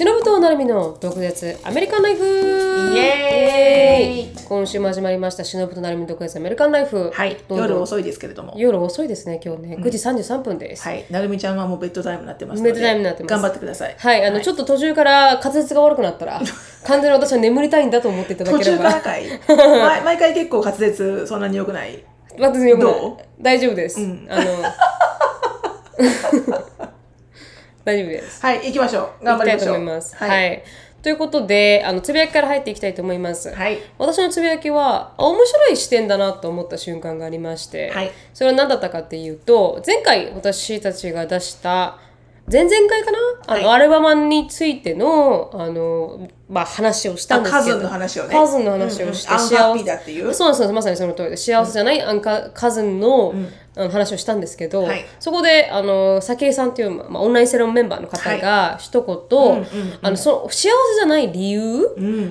しのぶとなるみの独舌アメリカンライフ。イエーイ。今週も始まりましたしのぶとなるみの独舌アメリカンライフ。はい、夜遅いですけれども。夜遅いですね今日ね。9時33分です、はい、なるみちゃんはもうベッドタイムになってます。ベッドタイムになってます。頑張ってください。はい、あの、ちょっと途中から滑舌が悪くなったら、完全に私は眠りたいんだと思っていただ途ければ。中からかい。毎毎回結構滑舌そんなに良くない。私よくない。大丈夫です。あの、大丈夫です。はい、行きましょう。頑張りましょう。と思います。は。はいい。ということで、あの、つぶやきから入っていきたいと思います。はい。私のつぶやきは、あ面白い視点だなと思った瞬間がありまして、はいそれは何だったかっていうと、前回私たちが出した、前々回かな？あの、はアルバムについての、あの、まあ、話をしたんですけど。あカズンの話をねカズンの話をして、うんうんアンハッピーだっていうそうなんですまさにその通りで、幸せじゃない、アンカカズンの,、あの話をしたんですけど、はい。そこで、あの、さきえさんっていう、まあ、オンラインセロンメンバーの方が、一言、あの、その、幸せじゃない理由、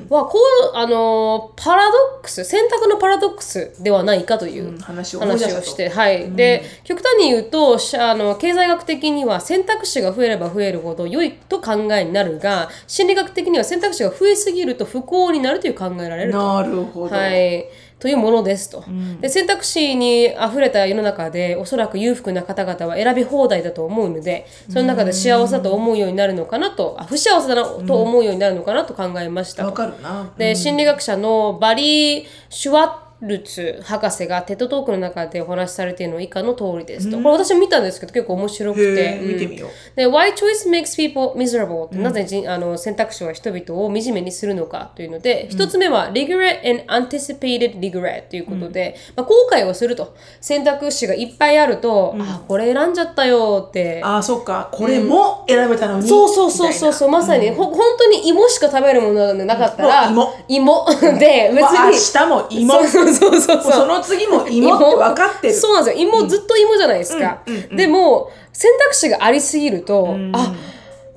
はこうあのパラドックス選択のパラドックスではないかといううん話をしたと。話をして、はい。で極端に言うとしあの経済学的には選択肢が増えれば増えるほど良いと考えになるが心理学的には選択肢が増えすぎると不幸になるという考えられると。なるほど。はい、というものですと、で選択肢にあふれた世の中でおそらく裕福な方々は選び放題だと思うのでその中で幸せだと思うようになるのかなとあ不幸せだなと思うようになるのかなと考えました。とわかるな。で、心理学者のバリー・シュワッルツ博士がテッドトークの中でお話しされているのは以下の通りですと。これ私も見たんですけど結構面白くへて。ー見てみよううんで、Why choice makes people miserable? って、なぜじあの選択肢は人々を惨めにするのかというので、一つ目は regret and anticipated regret ということで、まあ、後悔をすると。選択肢がいっぱいあると、あ、これ選んじゃったよって。ああ、そっか。これも選べたのに？そうそうそうそうそう、まさに、ほ本当に芋しか食べるものがなかったら、もう芋 で、別まあに。明日も芋。そうそうそう。その次も芋って分かってる。そうなんですよ。芋、ずっと芋じゃないですか、でも選択肢がありすぎると、あ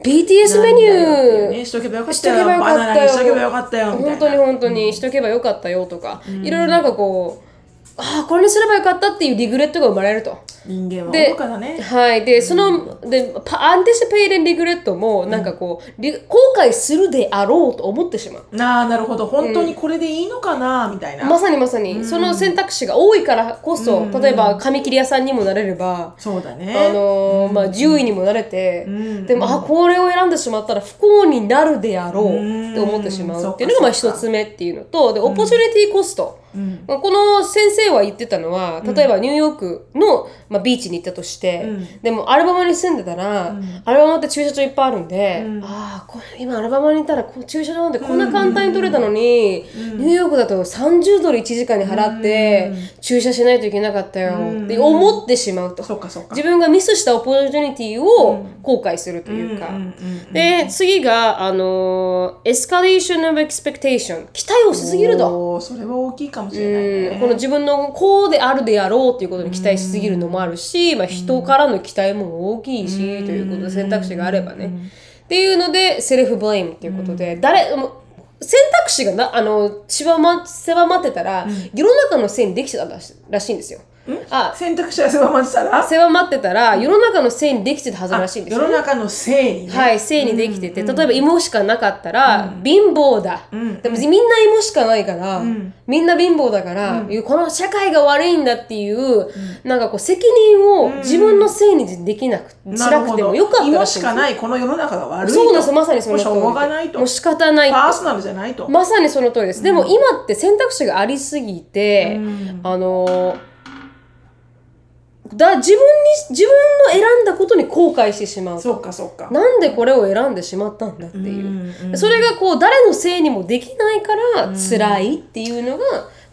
BTS メニューね、しとけばよかっしたとよ。けばよかったよ。バナナにしとけばよかったよ。本当に本当にしとけばよかったよとか、いろいろなんかこうああこれにすればよかったっていう regret が生まれると。人間はで愚かだね。はい。で、その、で、パ anticipated regret も、なんかこう、リ後悔するであろうと思ってしまう。なあ、なるほど。本当にこれでいいのかな？みたいな。まさにまさに、その選択肢が多いからこそ、例えば髪切り屋さんにもなれれば、そうだね。あのーまあ、獣医にもなれて、でも、あ、これを選んでしまったら不幸になるであろうって思ってしまう。っていうのが、まあ、一つ目っていうのと、で、 opportunity cost。まあこの先生は言ってたのは、例えばニューヨークの、まあ、ビーチに行ったとして、でもアルバマに住んでたら、アルバマって駐車場いっぱいあるんで、ああ、今アルバマにいたらこ駐車場なんてこんな簡単に取れたのに、ニューヨークだと30ドル1時間に払って、駐車しないといけなかったよ。って思ってしまうと。自分がミスしたオポチュニティを後悔するというか。で、次が、あのー、エスカレーション of expectation。期待をしすぎると。それは大きいかもしれないね。この自分のこうであるであろうっていうことに期待しすぎるのもあるし、まあ、人からの期待も大きいし、ということで選択肢があればね。っていうので、セルフブレイムっていうことで、誰、もう選択肢がな、あの、狭ま、狭まってたら、世の中のせいにできてたらしいんですよ。あ、選択肢が狭まってたら？狭まってたら、世の中のせいにできてたはずらしいんです世よ。の中のせいにね。はい、性にできてて、例えば芋しかなかったら、貧乏だ、でもみんな芋しかないから、みんな貧乏だから、この社会が悪いんだっていう、なんかこう責任を自分のせいにできなく、しなるほど。なくてもよかった芋らしかないこの世の中が悪いと。そうなんです。よまさにその通りもうしょうがないと。もう仕方ない。パーソナルじゃないと。まさにその通りです。でも今って選択肢がありすぎて、あのだ自分に自分の選んだことに後悔してしまうとそっかそっか。なんでこれを選んでしまったんだっていう。それがこう誰のせいにもできないから辛いっていうのが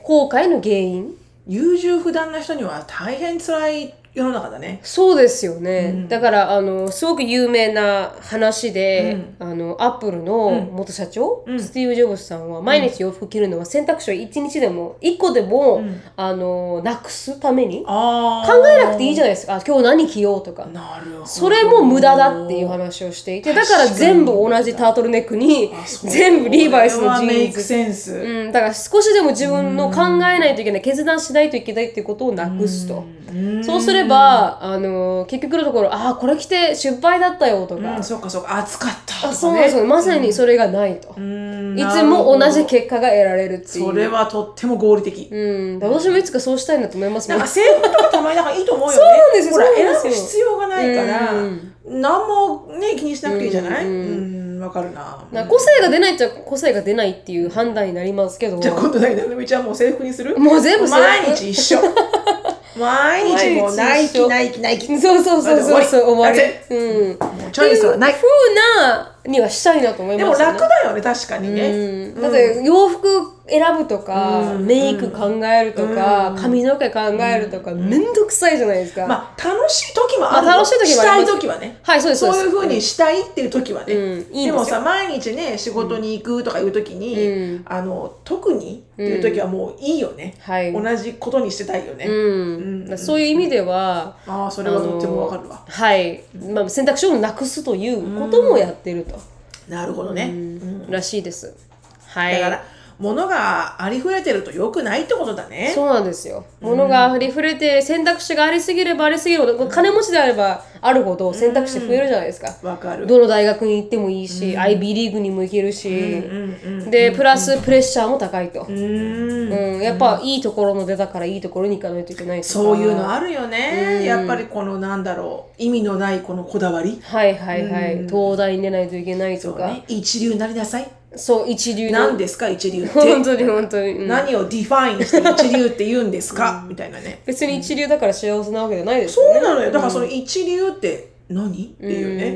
後悔の原因。優柔不断な人には大変辛い世の中だね。そうですよね。だからあのすごく有名な話で、あのアップルの元社長、スティーブ・ジョブズさんは毎日洋服着るのは選択肢を1日でも1個でも、あのなくすために考。えなくていいじゃないですか。あ今日何着ようとか。なるほど。それも無駄だっていう話をしていてだから全部同じタートルネックに全部リーバイスのジーンズセンス。うん、だから少しでも自分の考えないといけない決断しないといけないっていうことをなくすと。そうすればあの結局のところああこれ着て失敗だったよとか、うん、そうかそうか。暑かったとか、ね、あそうまさにそれがないと、いつも同じ結果が得られるっていう。それはとっても合理的、うん、私もいつかそうしたいなと思います。なんか制服とかたまになんかいいと思うよね。そうなんですよ。ほら選ぶ必要がないから、うん。何もね気にしなくていいじゃない？うんわ、かるな。な個性が出ないっちゃ個性が出ないっていう判断になりますけど。じゃあ今度何なるみちゃんもう制服にする？もう全部毎日一緒毎日。もうナイキナイキナイキ。そうそうそうそうそう終わり？うん。もうチョイスはない。風なにはしたいなと思いでもますよね。楽だよね確かにね、うん。だって洋服選ぶとか、うんメイク考えるとか、うん。髪の毛考えるとか、めんどくさいじゃないですか、まあ楽しい時もあるよ、まあ楽しい時もしたい時はね。はいそうですそういうふうにしたいっていう時はね、うん。いいんでもさ毎日ね仕事に行くとかいう時に、うん。あの特にっていう時はもういいよね、はい。同じことにしてたいよね、うん。そういう意味ではああそれはとってもわかるわ、はい、まあ、選択肢をなくすということもやってると、なるほどね、うん。らしいです。はい。だから物がありふれてると良くないってことだね。そうなんですよ。物が溢れ触れて選択肢がありすぎればありすぎる。ほど、金持ちであればあるほど選択肢増えるじゃないですか。わかる。どの大学に行ってもいいし、IB リーグにも行けるし、で、プラスプレッシャーも高いと。うーん。うん、やっぱいいところの出たからいいところに行かないといけないそういうのあるよね、やっぱりこのなんだろう意味のないこのこだわり。はいはいはい、東大に出ないといけないとか、ね。一流になりなさいそう一流の。何ですか一流って？本当に本当に、うん。何を define して一流って言うんですか、みたいなね。別に一流だから幸せなわけじゃないですよね。そうなのよ。だからその一流って何？っていうね。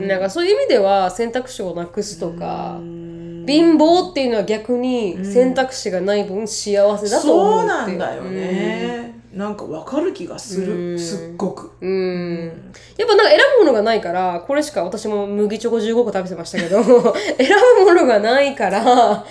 うん。なんかそういう意味では選択肢をなくすとか貧乏っていうのは逆に選択肢がない分幸せだと思そううっていう。なんだよね、なんかわかる気がする。すっごく。うん。やっぱなんか選ぶものがないからこれしか私も麦チョコ15個食べてましたけど 選ぶものがないから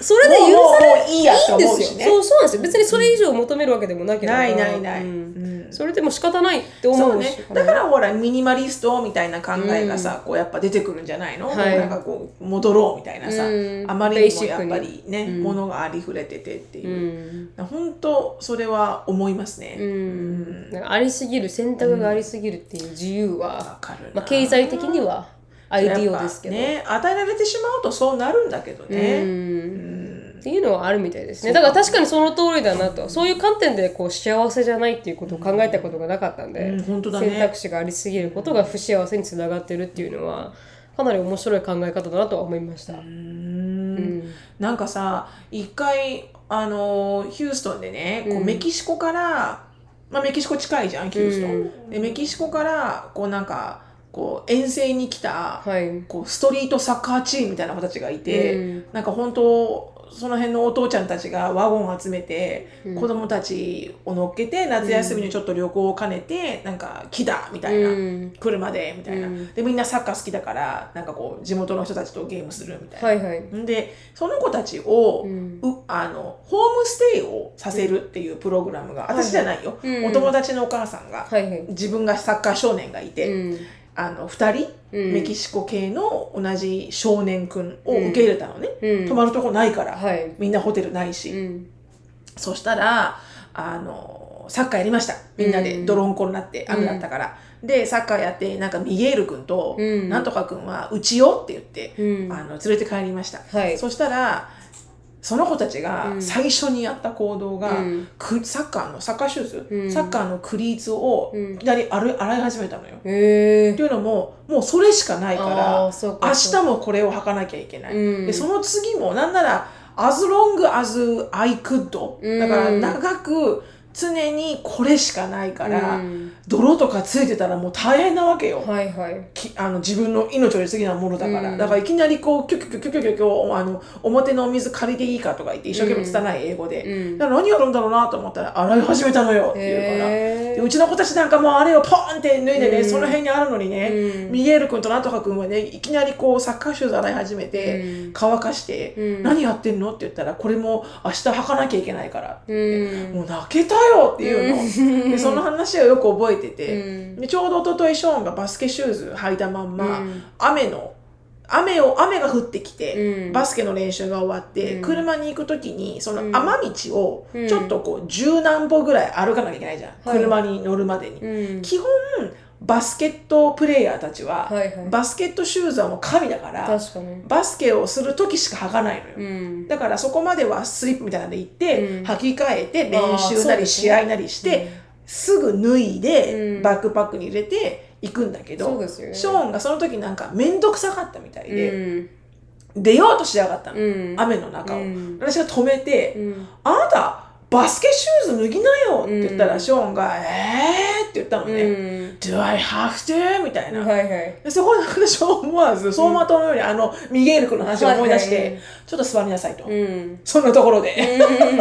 それで許されもうもういいんですよ、ね。そうそうなんですよ。別にそれ以上求めるわけでもなければ。ないないない。うん。うん。それでも仕方ないって思そうね。だからほらミニマリストみたいな考えがさ、こうやっぱ出てくるんじゃないの、はい。なんかこう戻ろうみたいなさ、うん。あまりにもやっぱりね、うん。物がありふれててってういう、ん。本当それは思いますね、うん。ありすぎる選択がありすぎるっていう自由はまあ、経済的にはアイディオですけど、ね与えられてしまうとそうなるんだけどうね、ん。っていうのはあるみたいですね。だから確かにその通りだなとそういう観点でこう幸せじゃないっていうことを考えたことがなかったんで、うん本当だね。選択肢がありすぎることが不幸せにつながってるっていうのはかなり面白い考え方だなとは思いました。うん。なんかさ一回あのヒューストンでねこうメキシコから、まあ、メキシコ近いじゃんヒューストン、でメキシコからこうなんかこう遠征に来た、はい。こうストリートサッカーチームみたいな子たちがいて、うん。なんか本当その辺のお父ちゃんたちがワゴン集めて、子供たちを乗っけて夏休みにちょっと旅行を兼ねて、なんか来たみたいな、うん。車でみたいな、うん。でみんなサッカー好きだからなんかこう地元の人たちとゲームするみたいな。はいはい。んでその子たちを、あのホームステイをさせるっていうプログラムが、私じゃないよ、うん。お友達のお母さんが、はいはい。自分がサッカー少年がいて、うんあの2人、うん。メキシコ系の同じ少年くんを受け入れたのね、うん。泊まるとこないから、はい。みんなホテルないし、うん。そしたらあのサッカーやりました。みんなで泥ん。こになって雨だったから、でサッカーやってなんかミゲール君と、うん。なんとか君はうちよって言って、うん。あの連れて帰りました、はい。そしたらその子たちがうん。最初にやった行動が、うん。くサッカーのサッカーシューズ、うん。サッカーのクリーツをうん。いきなり洗い始めたのよ。っていうのももうそれしかないから明日もこれを履かなきゃいけない、うん。でその次もなんなら as long as I could うん。だから長く常にこれしかないから、うん泥とかついてたらもう大変なわけよ、はいはい。きあの自分の命より次なものだから、うん。だからいきなりこうキュキュキュキュキュキュキュあの表のお水借りていいかとか言って一生懸命拙い英語で、うんだから何やるんだろうなと思ったら洗い始めたのよっていうから。うちの子たちなんかもうあれをポンって脱いでね、うんその辺にあるのにね、うんミゲール君となんとか君はねいきなりこうサッカーシューズ洗い始めて、うん乾かして、うん何やってんのって言ったらこれも明日履かなきゃいけないから、うんもう泣けたよっていうの、でその話をよく覚えてて、うん。でちょうど一昨日ショーンがバスケシューズ履いたまんま、うん。雨の雨を雨が降ってきて、うん。バスケの練習が終わって、うん。車に行く時にそのうん。雨道をうん。ちょっとこう十何歩ぐらい歩かなきゃいけないじゃん、はい。車に乗るまでに、うん。基本バスケットプレイヤーたちは、はいはい。バスケットシューズはもう神だからバスケをする時しか履かないのよ、うん。だからそこまではスリップみたいなので行って、うん。履き替えて練習なり試合なりして、すぐ脱いで、うん。バックパックに入れて行くんだけど、ね。ショーンがその時なんか面倒くさかったみたいで、うん。出ようとしやがったの、うん。雨の中を、うん。私が止めて、うん。あなたバスケシューズ脱ぎなよって言ったら、うん。ショーンが「えー」って言ったのうねん「Do I have to?」みたいな、はいはい。でそこで私は思わず走馬灯のようにあのミゲール君の話を思い出して、ちょっと座りなさいと、うん。そんなところで、うん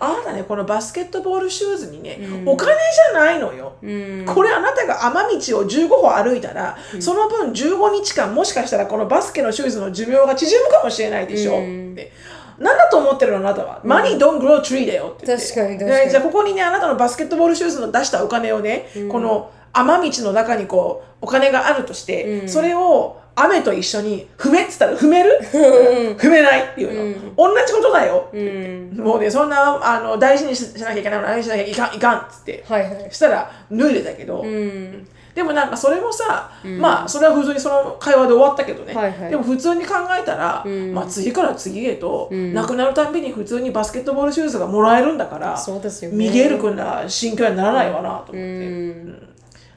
あなたねこのバスケットボールシューズにね、うん。お金じゃないのよ、うん。これあなたが雨道を15歩歩いたら、その分15日間もしかしたらこのバスケのシューズの寿命が縮むかもしれないでしょ、うん。って。何だと思ってるのあなたは、マニー don't grow tree だよって言って。確かに確かに。でじゃあここにねあなたのバスケットボールシューズの出したお金をね、この雨道の中にこうお金があるとして、うん。それを雨と一緒に踏めって言ったら踏める、踏めないっていうの、同じことだよ、うん。もうねそんなあの大事にししなきゃいけないの大事にしなきゃいかんいかんっつって、はいはい。そしたら脱いでたけど、うん。でもなんかそれもさ、まあそれは普通にその会話で終わったけどね、はいはい。でも普通に考えたら、ん。まあ次から次へと、ん。なくなるたんびに普通にバスケットボールシューズがもらえるんだからそうですよね。ミゲール君な心境にならないわなと思って、うん。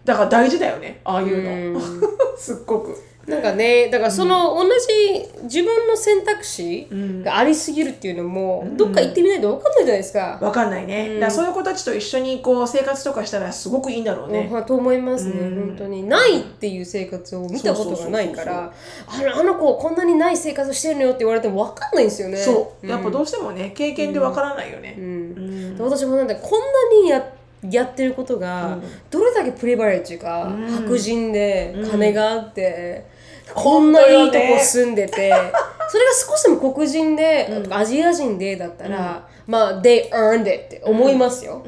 だから大事だよねああいうの、うん。すっごくなんかねだからその同じ自分の選択肢がありすぎるっていうのもどっか行ってみないと分かんないじゃないですか。わかんないね、だからそういう子たちと一緒にこう生活とかしたらすごくいいんだろうね、うん。と思いますね、本当に。ないっていう生活を見たことがないからあのあの子こんなにない生活してるのよって言われても分かんないんですよね。そう。やっぱどうしてもね経験でわからないよね、うん。で私もなんでこんなにややってることが、どれだけプリバレッジが白人で金があって、こんないいとこ住んでて、それが少しでも黒人で、アジア人でだったら、まあ they earned it って思いますよ、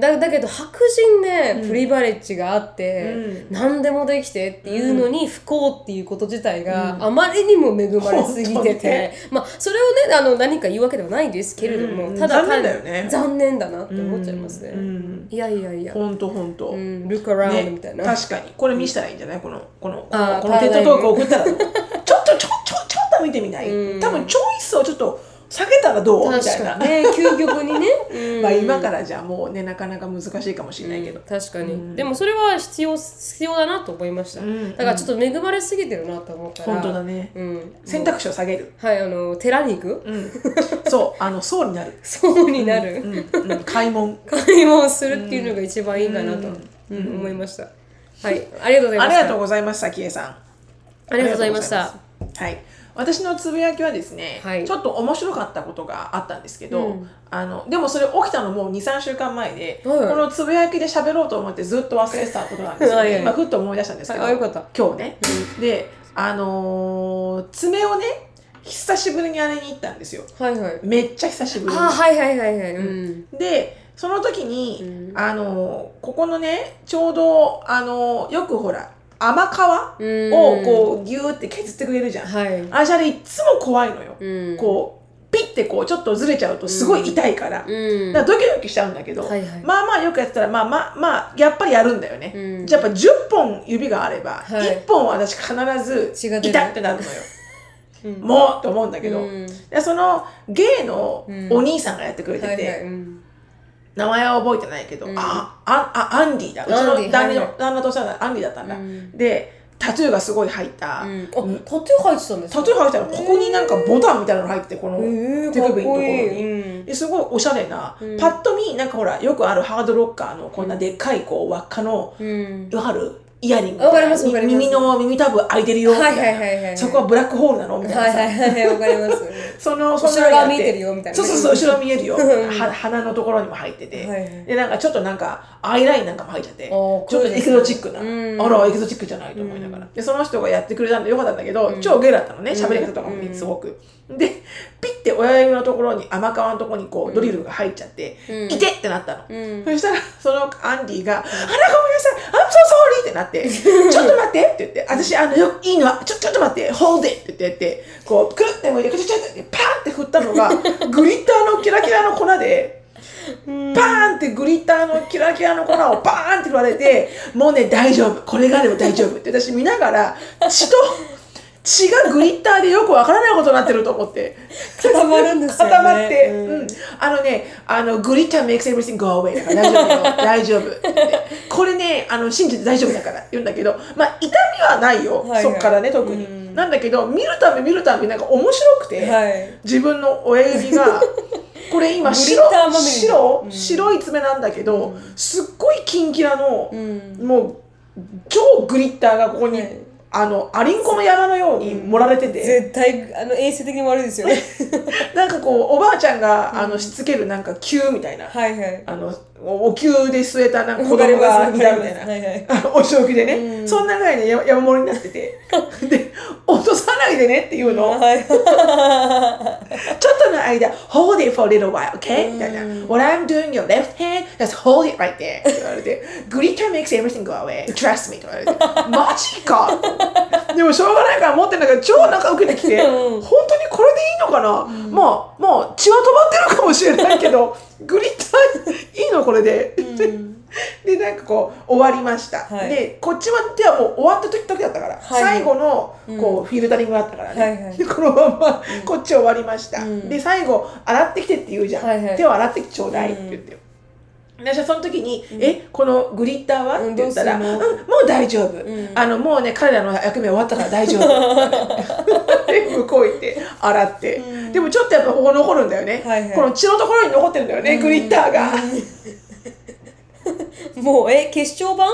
だだけど白人でプリバレッジがあって、何でもできてっていうのに不幸っていうこと自体があまりにも恵まれすぎてて、ね。まあそれをねあの何か言うわけではないですけれども、うん。ただ単残念だよね。残念だなって思っちゃいますね、うん。いやいやいや、ほんとほんと、うん、look around ねみたいな、確かに。これ見したらいいんじゃない？このこのこのテッドトーク送ったら。ちょっとちょちょちょっと見てみない、多分チョイスをちょっと下げたらどう？みたいな。確かにね究極にね、うん。まあ今からじゃもうねなかなか難しいかもしれないけど、確かに、でもそれは必要必要だなと思いました、んだからちょっと恵まれすぎてるなと思ったら。本当だね、うん、選択肢を下げる、はいあの寺に行く、うん、そうあの層になる、そうになる、うんうん、開門。買い物するっていうのが一番いいかなと、うん。思いました。はいありがとうございました。ありがとうございます早紀江さん。ありがとうございました。はい私のつぶやきはですね、はい。ちょっと面白かったことがあったんですけど、うん。あのでもそれ起きたのもう23週間前で、はい。このつぶやきで喋ろうと思ってずっと忘れてたことなんですよ、ね。今ふっと思い出したんですけど、はい今日ね、であのー爪をね久しぶりにあれに行ったんですよ。はいはい。めっちゃ久しぶりに。あはいはいはいはい。うん。でその時に、あのここのねちょうどあのよくほら甘皮うん。をこうギューって削ってくれるじゃん、はい。私あれいっつも怖いのよ、うん。こうピッてこうちょっとずれちゃうとすごい痛いから,、うん。だからドキドキしちゃうんだけど、はいはい。まあまあよくやってたらまあまあまあやっぱりやるんだよね、うん。じゃあやっぱ10本指があれば、はい。1本は私必ず痛ってなるのよ、もうって思うんだけど、そのゲイのお兄さんがやってくれてて、はいはい。うん名前は覚えてないけど、うん。あああアンディだ。うちの旦那,、旦那としたらアンディだったんだ、うん。でタトゥーがすごい入った、うん。あタトゥー入ってたんですか？タトゥー入ったらここになんかボタンみたいなの入っててこの手首のところに、すごいおしゃれな、パッと見なんかほらよくあるハードロッカーのこんなでっかいこう輪っかの、うん。わかるイヤリング。わかりますわかります。耳の耳たぶ開いてるよ。みたいな、はいはいはいはい。そこはブラックホールなの？みたいなさ、はいはいはいわかります。そのそんな後ろて。見えてるよみたいな。そうそうそう後ろ見えるよ。は鼻のところにも入ってて、はいはい。でなんかちょっとなんかアイラインなんかも入っちゃって。ちょーっとエキゾチックな、うん。あらエキゾチックじゃないと思いながら、でその人がやってくれたんでよかったん。だけど、超ゲイだったのね。喋り方とかもすごく、でピッて親指のところに甘皮のところにこうドリルが入っちゃって、うん。いてってなったの、うん。そしたらそのアンディが「あらごめんなさい。I'm sorry! ってなって、ちょっと待って。って言って、私、あの、よいいのは、ちょ、ちょっと待って、hold it! って言って、こう、くるって向いて、ちょちょって、パーンって振ったのが、グリッターのキラキラの粉で、パーンってグリッターのキラキラの粉をパーンって振られて、もうね、大丈夫。これがあれば大丈夫。って私見ながら、血と、血がグリッターでよくわからないことになってると思って。固まるんですよね固まって、ううんん。あのね、あの、グリッター makes everything go away だから大丈夫よ。大丈夫。これね、あの、信じて大丈夫だから言うんだけど、まあ、痛みはないよ。はいはいそっからね、特に。うんなんだけど、見るたび見るたびなんか面白くて、はい自分の親指が、これ今白白、うん白い爪なんだけど、すっごいキンキラの、うんもう超グリッターがここに、はいあのアリンコの山のように盛られてて、絶対あの衛生的に悪いですよね。なんかこうおばあちゃんが、あのしつけるなんか球みたいな、はいはい。あのおお灸で据えたなんか子供がいたみたいな、はいはい。お仕置きでね、うん。そんなぐらいねや山盛りになってて。で落とさないでねっていうの、はい。ちょっとの間 hold it for a little while okay? みたいな。What I'm doing your left hand just hold it right there って言われて。Glitter makes everything go away. Trust me って言われて。マジか。でもしょうがないから持ってんだけど超なんか受けてきて、うん。本のかな、まあまあ血は止まってるかもしれないけど グリッターいいの？これで、でなんかこう終わりました、はい。でこっちまではもう終わった時時だったから、はい。最後のこう、うんフィルタリングがあったからね、はいはい。でこのまんまこっち終わりました、うん。で最後洗ってきてって言うじゃん、はいはい。手を洗ってきてちょうだいって言って、で私はその時に「えこのグリッターは?」ってうん言ったら「どうんもう大丈夫、ん。あのもうね彼らの役目終わったから大丈夫」で 向こう行って洗って、でもちょっとやっぱここ残るんだよね、はいはい。この血のところに残ってるんだよね、グリッターが。もうえ結晶板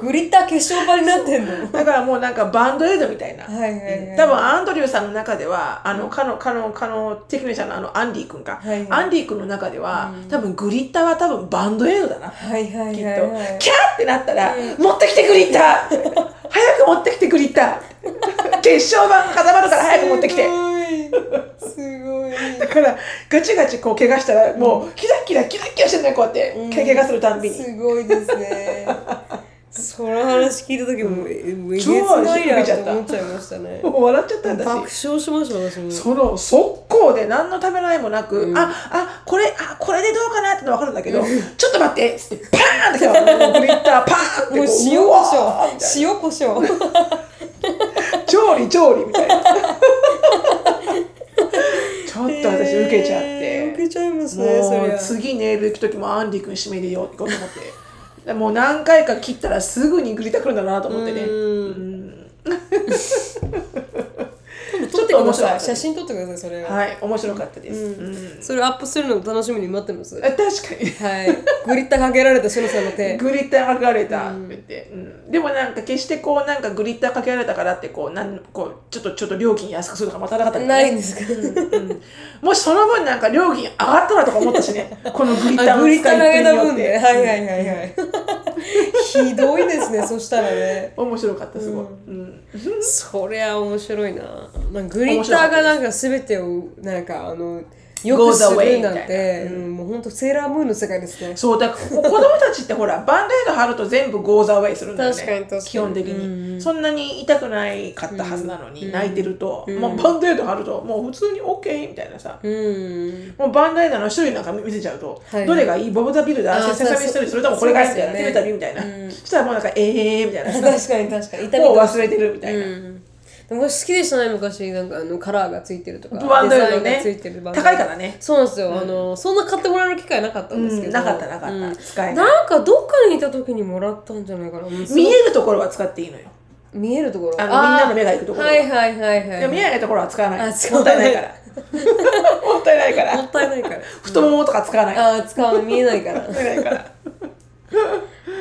グリッター結晶板になってんの？だからもうなんかバンドエイドみたいな。はいはいはい多分アンドリューさんの中では、あの、かの、かの、かの、テクニシャンのあの、アンディ君か。はいはい。アンディ君の中では、多分グリッターは多分バンドエイドだな。はいはいきっと。はい。はいキャーってなったら、持ってきてグリッター早く持ってきてグリッター決勝版固まるから早く持ってきて。すごい。すだから、ガチガチこう怪我したら、もう、キラキラキラキラしてるね、こうやって。怪我するたんびに。すごいですね。その話聞いた時もええげついな受けちゃったと思っちゃいましたね。笑っちゃったんだし。爆笑しました私も。その速攻で何のためらいもなく、ああこれあこれでどうかなっての分かるんだけど、ちょっと待ってっつってパーンって来たの グリッターパーンってもうこ塩コショウ。塩コショ調理調理みたいなちょっと私受けちゃって、えー受けちゃいますねそもうりゃ。次ネイル行く時もアンディ君締めでよってこと思ってでもう何回か切ったらすぐにグリッター来るんだなと思ってね。うんちょっと面白い写真撮ってくださいそれは。い面白かったです、うん。うん。それアップするの楽しみに待ってます。はあ確かに。い。グリッターかけられたしのさんの手。グリッターかけられたって。言って、うん。でもなんか決してこうなんかグリッターかけられたからってこうなんこうちょっとちょっと料金安くするとかまたなかったないんですか？もしその分なんか料金上がったらとか思ったしね。このグリッターあの使いっグリッターかけぷりによって、た分で。はいはいはいはいひどいですねそしたらね。面白かったすごい、うん。そりゃ面白いな。なんかグリッターがなんか全てをなんかあのよく Goes す away るなんて、うん、もうほんとセーラームーンの世界ですね。そうだから 子供たちってほらバンドエイド貼ると全部ゴーザーウェイするんだよね。基本的に、そんなに痛くないかったはずなのに、泣いてると、んもうバンドエイド貼るともう普通に OK みたいなさ、うんもうバンドエイドの種類なんか見せちゃうと、はいどれがいいボブ・ザ・ビルダーセサミストリーそれともこれがいいみたいな、テレタビみたいな、うん。そしたらもうなんかええーみたいなさ。確かに確かに。もうと忘れてるみたいな、うんでも私好きでしたね昔。なんかあのカラーがついてるとか。バンドデザインがついてるバンド。高いからね。そうなんですよ、あのそんな買ってもらえる機会なかったんですけど、うんなかったなかった。うん。使えない。なんかどっかにいた時にもらったんじゃないかな。見えるところは使っていいのよ。見えるところ。あのみんなの目が行くところ。はいはいはいはい。でも見えないところは使わない。あ使もわない。ったいないから。もったいないから。もったいないから。太ももとか使わない、ああ使わない。見えないから。ないから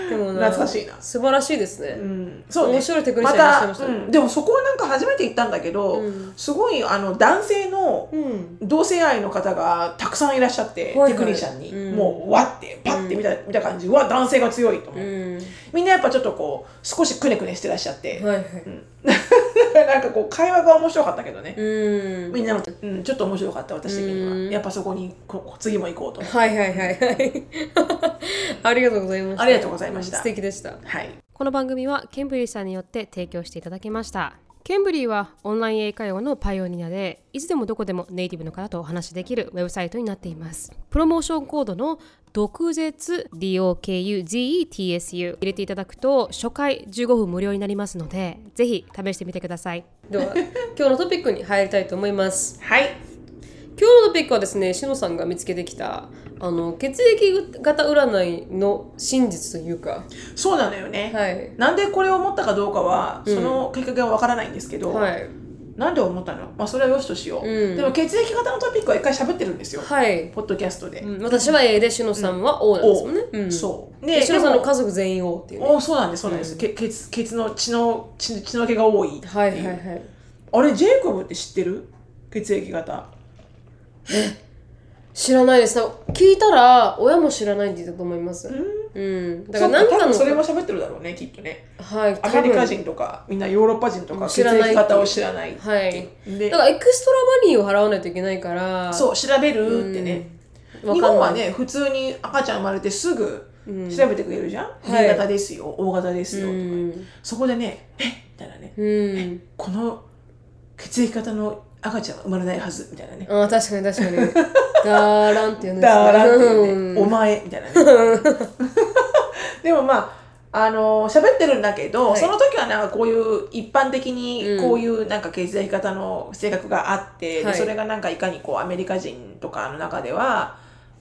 でもな懐かしいな。素晴らしいですね、うん。そうね。面白いテクニシャンいらっしゃいました。ねうん、でもそこはなんか初めて行ったんだけど、うん。すごいあの男性のうん。同性愛の方がたくさんいらっしゃって、テクニシャンに、うん。もうわってパッて見た,、見た感じ。うわ男性が強いと思う、うん。みんなやっぱちょっとこう少しくねくねしてらっしゃって、はいはい。なんかこう会話が面白かったけどね、うん。みんなの、うん、ちょっと面白かった私的には、うん。やっぱそこにこ次も行こうと。はいはいはいはい。ありがとうございましたありがとうございました素敵でした。はい。この番組はケンブリーさんによって提供していただきました。ケンブリーはオンライン英会話のパイオニアでいつでもどこでもネイティブの方とお話しできるウェブサイトになっています。プロモーションコードの毒舌 DOKUZETSU 入れていただくと初回15分無料になりますのでぜひ試してみてください。では今日のトピックに入りたいと思います。はい今日のトピックはですねしのさんが見つけてきたあの血液型占いの真実というか。そうなのよね、はい。なんでこれを思ったかどうかはそのきっかけはわからないんですけど、はい。なんで思ったの？まあそれはよしとしよう、うん。でも血液型のトピックは一回喋ってるんですよ、はい、ポッドキャストで、うん。私は A でしのさんは O なんですもんね、うん。そう。でしのさんの家族全員 O っていうね。おそうなんですそうなんです、け血血の血の血血の気が多いはいはいはい。あれジェイコブって知ってる？血液型知らないです。聞いたら親も知らないって言ったと思います。うん、だから何かのそれも喋ってるだろうねきっとね。はいアメリカ人とかみんなヨーロッパ人とか血知らない。液型を知らないはい。でだから extra money を払わないといけないからそう調べるってね、わかんない。日本はね普通に赤ちゃん生まれてすぐ調べてくれるじゃん、はい。B 型ですよ O 型ですよとか、うん。そこでねえ？みたいなね。うん。この血液型の赤ちゃんは生まれないはずみたいなね。あー確かに確かに。ダーランって言うんですね。だからっていうね、うん。お前みたいなね。でもまああのー喋ってるんだけど、はい。その時はなんかこういう一般的にこういうなんか血液型の性格があって、ではい。それがなんかいかにこうアメリカ人とかの中では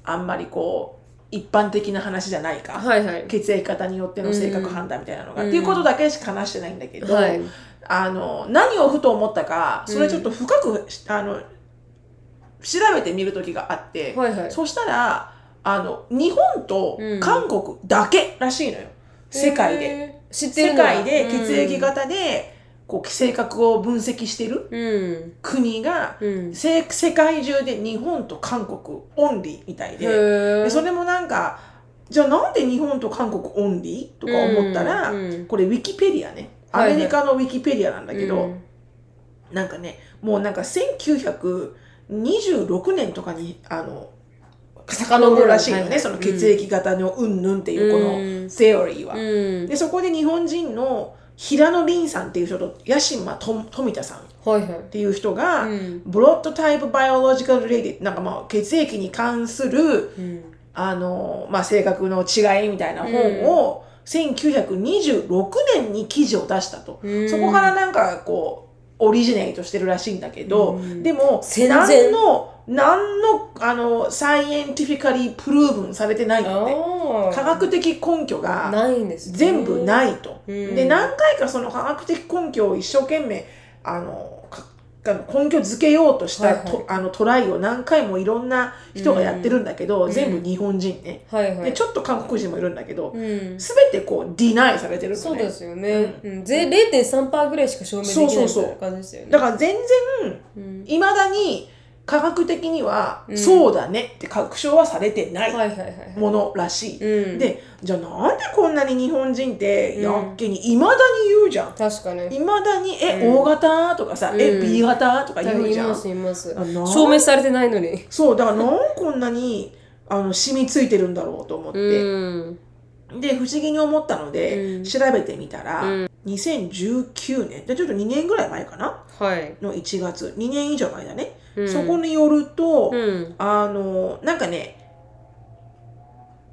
あんまりこう一般的な話じゃないか、はいはい。血液型によっての性格判断みたいなのが、うん。っていうことだけしか話してないんだけど、はいあの何をふと思ったかそれちょっと深く、あの調べてみる時があって、はいはい。そしたらあの日本と韓国だけらしいのよ、世界で。へー。知ってる世界で血液型で、こう性格を分析してるうん。国が、うん。せ世界中で日本と韓国オンリーみたいで。でそれもなんかじゃあなんで日本と韓国オンリーとか思ったら、うん。うん。これウィキペディアねアメリカのウィキペディアなんだけど、うん。なんかねもうなんか1926年とかにあの遡るらしいよね、はいはいその血液型のうんぬんっていうこうん。のセオリーは。うん。でそこで日本人の平野凛さんっていう人と八島と富田さん。っはいはい。ていう人が、うん。ブロッドタイプバイオロジカルレディなんかまあ血液に関するうん。あの、まあ、性格の違いみたいな本を、1926年に記事を出したと、うん。そこからなんかこうオリジネートしてるらしいんだけど、うん。でも何の何のあのサイエンティフィカリープルーブンされてないって。科学的根拠がないんですね。全部ないと。うん。で何回かその科学的根拠を一生懸命あの根拠づけようとした、はいはい。とあのトライを何回もいろんな人がやってるんだけど、うん。全部日本人ね、はいはい。でちょっと韓国人もいるんだけど、うん。全てこうディナイされてるのね。そうですよね、うん。ぜ0.3%ぐらいしか証明できない感じですよね。だから全然うん。いまだに科学的には、うん。そうだねって確証はされてないはいはいはいものらしい、うん。でじゃあなんでこんなに日本人ってうんやっけにいまだに言うじゃん。確かに。いまだに「え、うん。O 型?」とかさ「うん。え B 型?」とか言うじゃん。いますいます。あ証明されてないのに。そうだからなんこんなにあの染みついてるんだろうと思って、うん。で不思議に思ったので、うん。調べてみたら、2019年。でちょっと2年ぐらい前かな？はい、の1月。2年以上前だね、うん。そこによると、うん。あのなんかね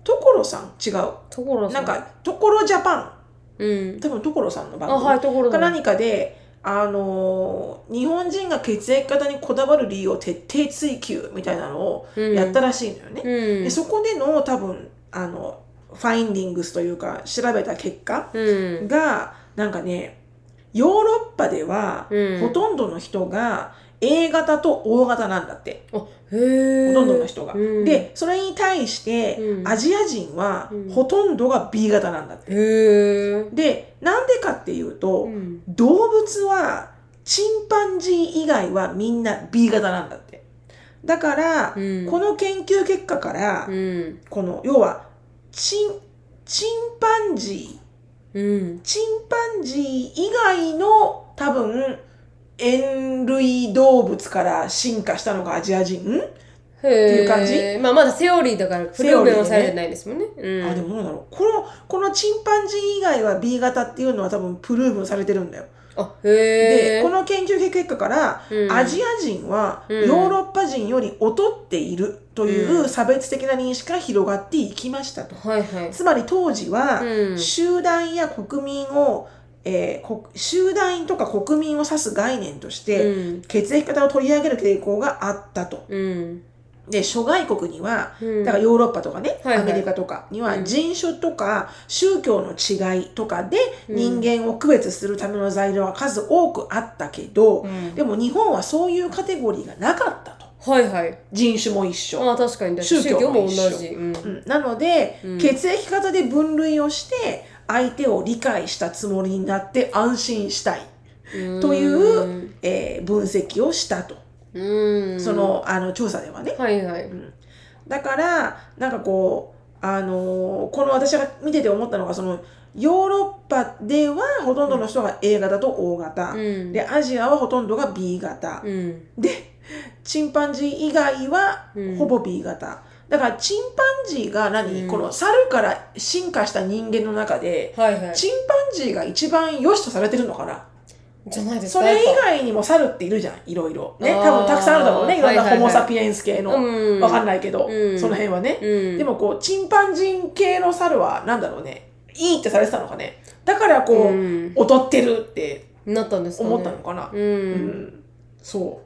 所さん違う。所さなんか所ジャパン。うん。多分所さんの番あ組はいか何かで、あのー日本人が血液型にこだわる理由を徹底追求みたいなのをうん。やったらしいのよね。うん。でそこでの多分あのファインディングスというか調べた結果うん。がなんかねヨーロッパではうん。ほとんどの人が A 型と O 型なんだって。ほとんどの人が。うん。でそれに対して、うん。アジア人はうん。ほとんどが B 型なんだって。へえでなんでかっていうと、うん。動物はチンパンジー以外はみんな B 型なんだって。だから、うん。この研究結果から、うん。この要はチンチンパンジー。うん。チンパンジー以外の多分塩類動物から進化したのがアジア人？っていう感じ？まあまだセオリーだからプルーブはされてないですもんね。うん、あでもどうだろうこのこのチンパンジー以外は B 型っていうのは多分プルーブされてるんだよ。あへでこの研究結果から、うん。アジア人はうん。ヨーロッパ人より劣っているという差別的な認識が広がっていきましたと。はいはい。つまり当時はうん。集団や国民を、えーこ集団とか国民を指す概念として、うん血液型を取り上げる傾向があったと。うん。で諸外国には、うんだからヨーロッパとかね、アメリカとかにはうん人種とか宗教の違いとかで人間を区別するための材料は数多くあったけど、うんでも日本はそういうカテゴリーがなかったと。はいはい。人種も一緒。ああ、確かに。宗教も同も一緒じ。うんうんなので、うん血液型で分類をして相手を理解したつもりになって安心したいという、えー分析をしたと。うん。そのあの調査ではね。はいはい。だからなんかこうあのーこの私が見てて思ったのがそのヨーロッパではほとんどの人が A 型と O 型、うんでアジアはほとんどが B 型、うん。でチンパンジー以外はうんほぼ B 型、だからチンパンジーが何、うん。この猿から進化した人間の中で、はいはい。チンパンジーが一番良しとされてるのかな？じゃないですか。それ以外にも猿っているじゃんいろいろ。ね多分たくさんあるだろうね。いろんなはい。はいはいホモ・サピエンス系の、うん。わかんないけど、うん。その辺はね、うん。でもこうチンパンジー系の猿はなんだろうね。いいってされてたのかね。だからこう、うん。劣ってるってなったんです。思ったのかな、うん。うん。そ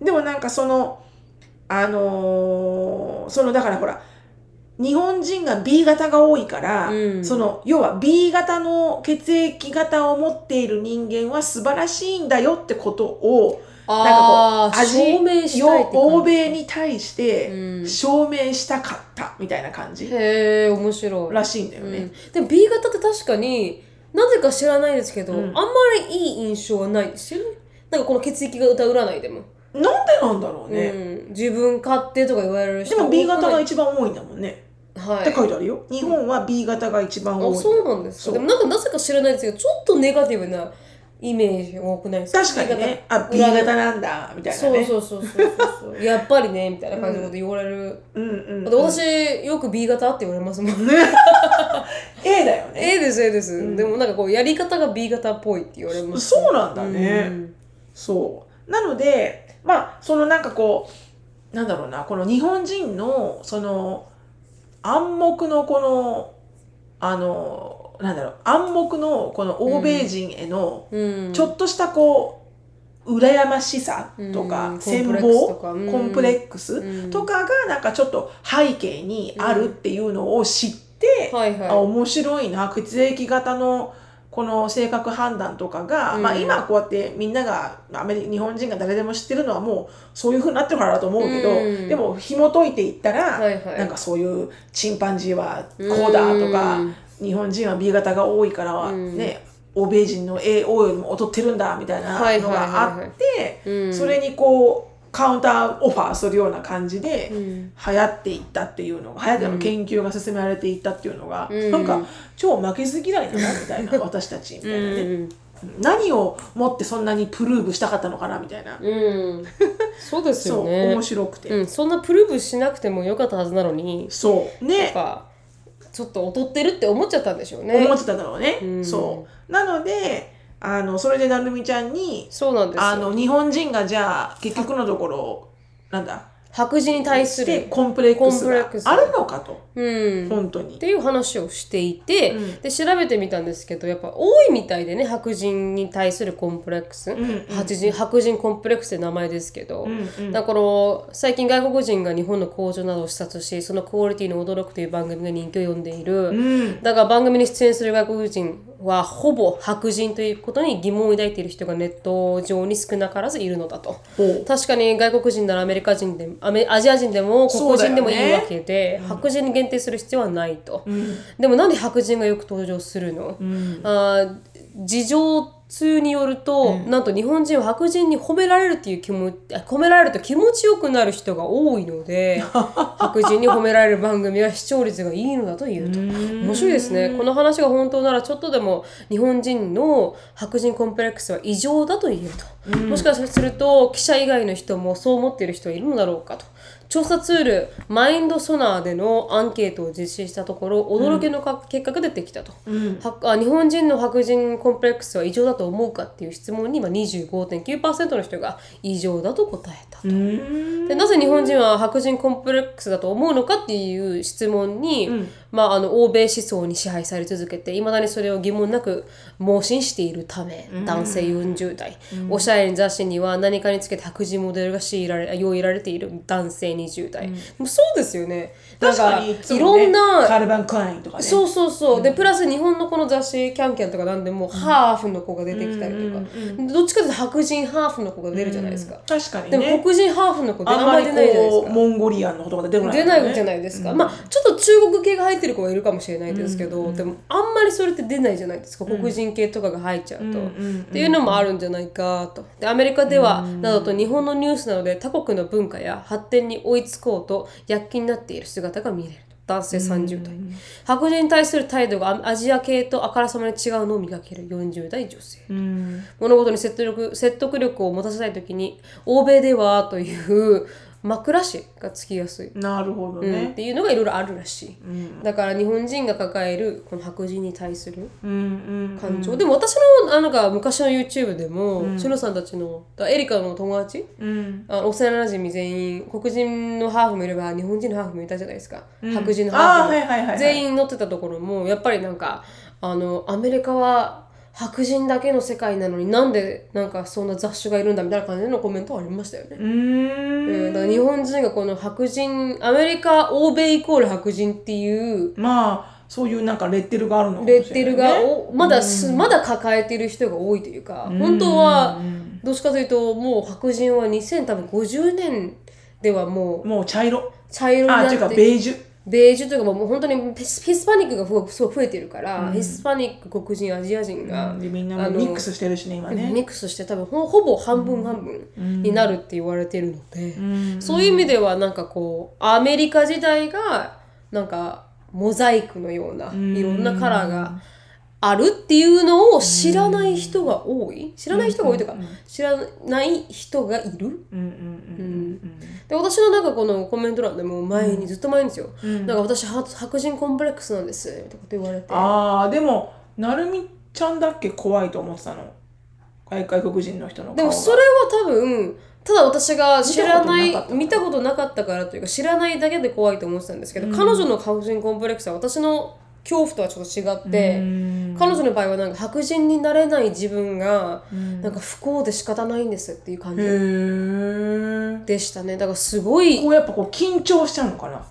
う。でもなんかそのあのーそのだからほら日本人が B 型が多いから、うん。その要は B 型の血液型を持っている人間は素晴らしいんだよってことをなんかこう味証明したいって感じ。欧米に対しうてん。証明したかったみたいな感じへえ、面白い。らしいんだよね。うん。でも B 型って確かになぜか知らないですけど、うん。あんまりいい印象はないですよね。なんかこの血液型占いでも、なんでなんだろうね。うん、自分勝手とか言われる人でも B 型がい、一番多いんだもんね。はい、って書いてあるよ。日本は B 型が一番多い。あそうなんですそうかでもなんかなぜか知らないですけどちょっとネガティブなイメージ多くないですか？確かにね、あ、B 型なんだ、みたいなそうね。そうそうそうそうやっぱりねみたいな感じのこと言われる、うんうん、だって私よく B 型って言われますもんね A だよね。A です A です、んでもなんかこうやり方が B 型っぽいって言われますそうなんだね。うんそう。なので、まあ、そのなんかこう、なんだろうな、この日本人の、その、暗黙のこの、あの、なんだろう、暗黙のこの欧米人への、うん。ちょっとしたこう、羨ましさとか、うん。羨コンプレックスと望、か。うん。コンプレックスうんとかがなんかちょっと背景にあるっていうのを知って、はいはい。あ面白いな血液型のこの性格判断とかが、うん。まあ今こうやってみんながアメリ日本人が誰でも知ってるのはもうそういう風になってるからだと思うけど、うん。でも紐解いていったら、はいはい。なんかそういうチンパンジーはこうだとか、うん。日本人は B 型が多いからはうん。ね、欧米人の AO よりも劣ってるんだみたいなのがあって、うん。それにこうカウンターオファーするような感じで、うん。流行っていったっていうのが流行っての研究が進められていったっていうのが、うん。なんか超負けず嫌いだなみたいな 私たちみたいなね、うん何をもってそんなにプルーブしたかったのかなみたいな、うん、そうですよね。面白くて、うん、そんなプルーブしなくてもよかったはずなのにそう。ね。かちょっと劣ってるって思っちゃったんでしょうね。思ってたんだろうね、うん。そう。なのであのそれでなるみちゃんにそうなんですよ。あの日本人がじゃあ結局のところなんだ白人に対すでる、コンプレックスがあるのかと。うん、っ本当に。ていう話をしていて、うん。で調べてみたんですけどやっぱ多いみたいでね白人に対するコンプレックス、んうん白人白人コンプレックスって名前ですけど、うんうん。だから最近外国人が日本の工場などを視察しそのクオリティに驚くという番組が人気を呼んでいる、うん。だから番組に出演する外国人はほぼ白人ということに疑問を抱いている人がネット上に少なからずいるのだと。ほう。確かに外国人ならアメリカ人でもアメアジア人でも黒人でもいいわけで、白人に限定する必要はないと、うん。でもなんで白人がよく登場するの、うん。あー事情通によると、なんと日本人は白人に褒められるっていう気持ちあ褒められると気持ちよくなる人が多いので 白人に褒められる番組は視聴率がいいのだというと。面白いですね。この話が本当ならちょっとでも日本人の白人コンプレックスは異常だと言えると、もしかすると記者以外の人もそう思っている人はいるのだろうかと調査ツールマインドソナーでのアンケートを実施したところ驚きのか、結果が出てきたと、はあ日本人の白人コンプレックスは異常だと思うかっていう質問に今25.9%の人が異常だと答えたと。でなぜ日本人は白人コンプレックスだと思うのかっていう質問に、まあ、あの欧米思想に支配され続けていまだにそれを疑問なく盲信しているため、男性40代、おしゃれな雑誌には何かにつけて白人モデルが強いられ用意られている男性20代、もうそうですよね。確かにいつもね。いろんなカルバン・クラインとかね。そうそうそう、でプラス日本のこの雑誌「キャンキャン」とかなんでも、ハーフの子が出てきたりとか、どっちかというと白人ハーフの子が出るじゃないですか、確かにでもね黒人ハーフの子あんまり出ないじゃないですか。こうモンゴリアンのことが出てこない出ないじゃないですか、まあちょっと中国系が入ってる子はいるかもしれないですけど、でもあんまりそれって出ないじゃないですか。黒人系とかが入っちゃうと、っていうのもあるんじゃないかと。でアメリカでは、などと日本のニュースなどで他国の文化や発展に追いつこうと躍起になっている姿が見れる男性30代、白人に対する態度がアアジア系とあからさまに違うのを磨ける40代女性、物事に説得力説得力を持たせたい時に欧米ではという枕詞がつきやすい。なるほどうん。っね、ていうのがいろいろあるらしい、だから日本人が抱えるこの白人に対するうんうん感情、でも私のあなんか昔の YouTube でも、しのさんたちのだエリカの友達うん。あの幼なじみ全員黒人のハーフもいれば日本人のハーフもいたじゃないですか、白人のあハーフも、ーはいはいはいはい。全員乗ってたところもやっぱりなんかあのアメリカは白人だけの世界なのになんでなんかそんな雑種がいるんだみたいな感じのコメントありましたよね。うーん。うん、だから日本人がこの白人アメリカ欧米イコール白人っていうまあそういうなんかレッテルがあるのかもしれない、ね、レッテルがおまだす、まだ抱えてる人が多いというか本当はどっちかというともう白人は2050年ではもうもう茶色。茶色になってあ違うかベージュベージュというかもう本当にヒスパニックがふすごい増えてるから、ヒスパニック黒人アジア人が、でみんなミックスしてるしね今ね。ミックスして多分ほほぼ半分半分になるって言われてるので、そういう意味ではなんかこうアメリカ時代がなんかモザイクのようないろんなカラーがあるっていうのを知らない人が多い？知らない人が多いというか、知らない人がいる？うんうんうんで私のなんかこのコメント欄でも前にずっと前にですよ、なんか私は白人コンプレックスなんですってこと言われて。ああでもなるみちゃんだっけ怖いと思ってたの？外外国人の人のでもそれは多分ただ私が知らない見たことなかったから。となかったからというか知らないだけで怖いと思ってたんですけど、彼女の白人コンプレックスは私の恐怖とはちょっと違って、彼女の場合はなんか白人になれない自分がなんか不幸で仕方ないんですっていう感じでしたね。だからすごいこうやっぱこう緊張しちゃうのかな？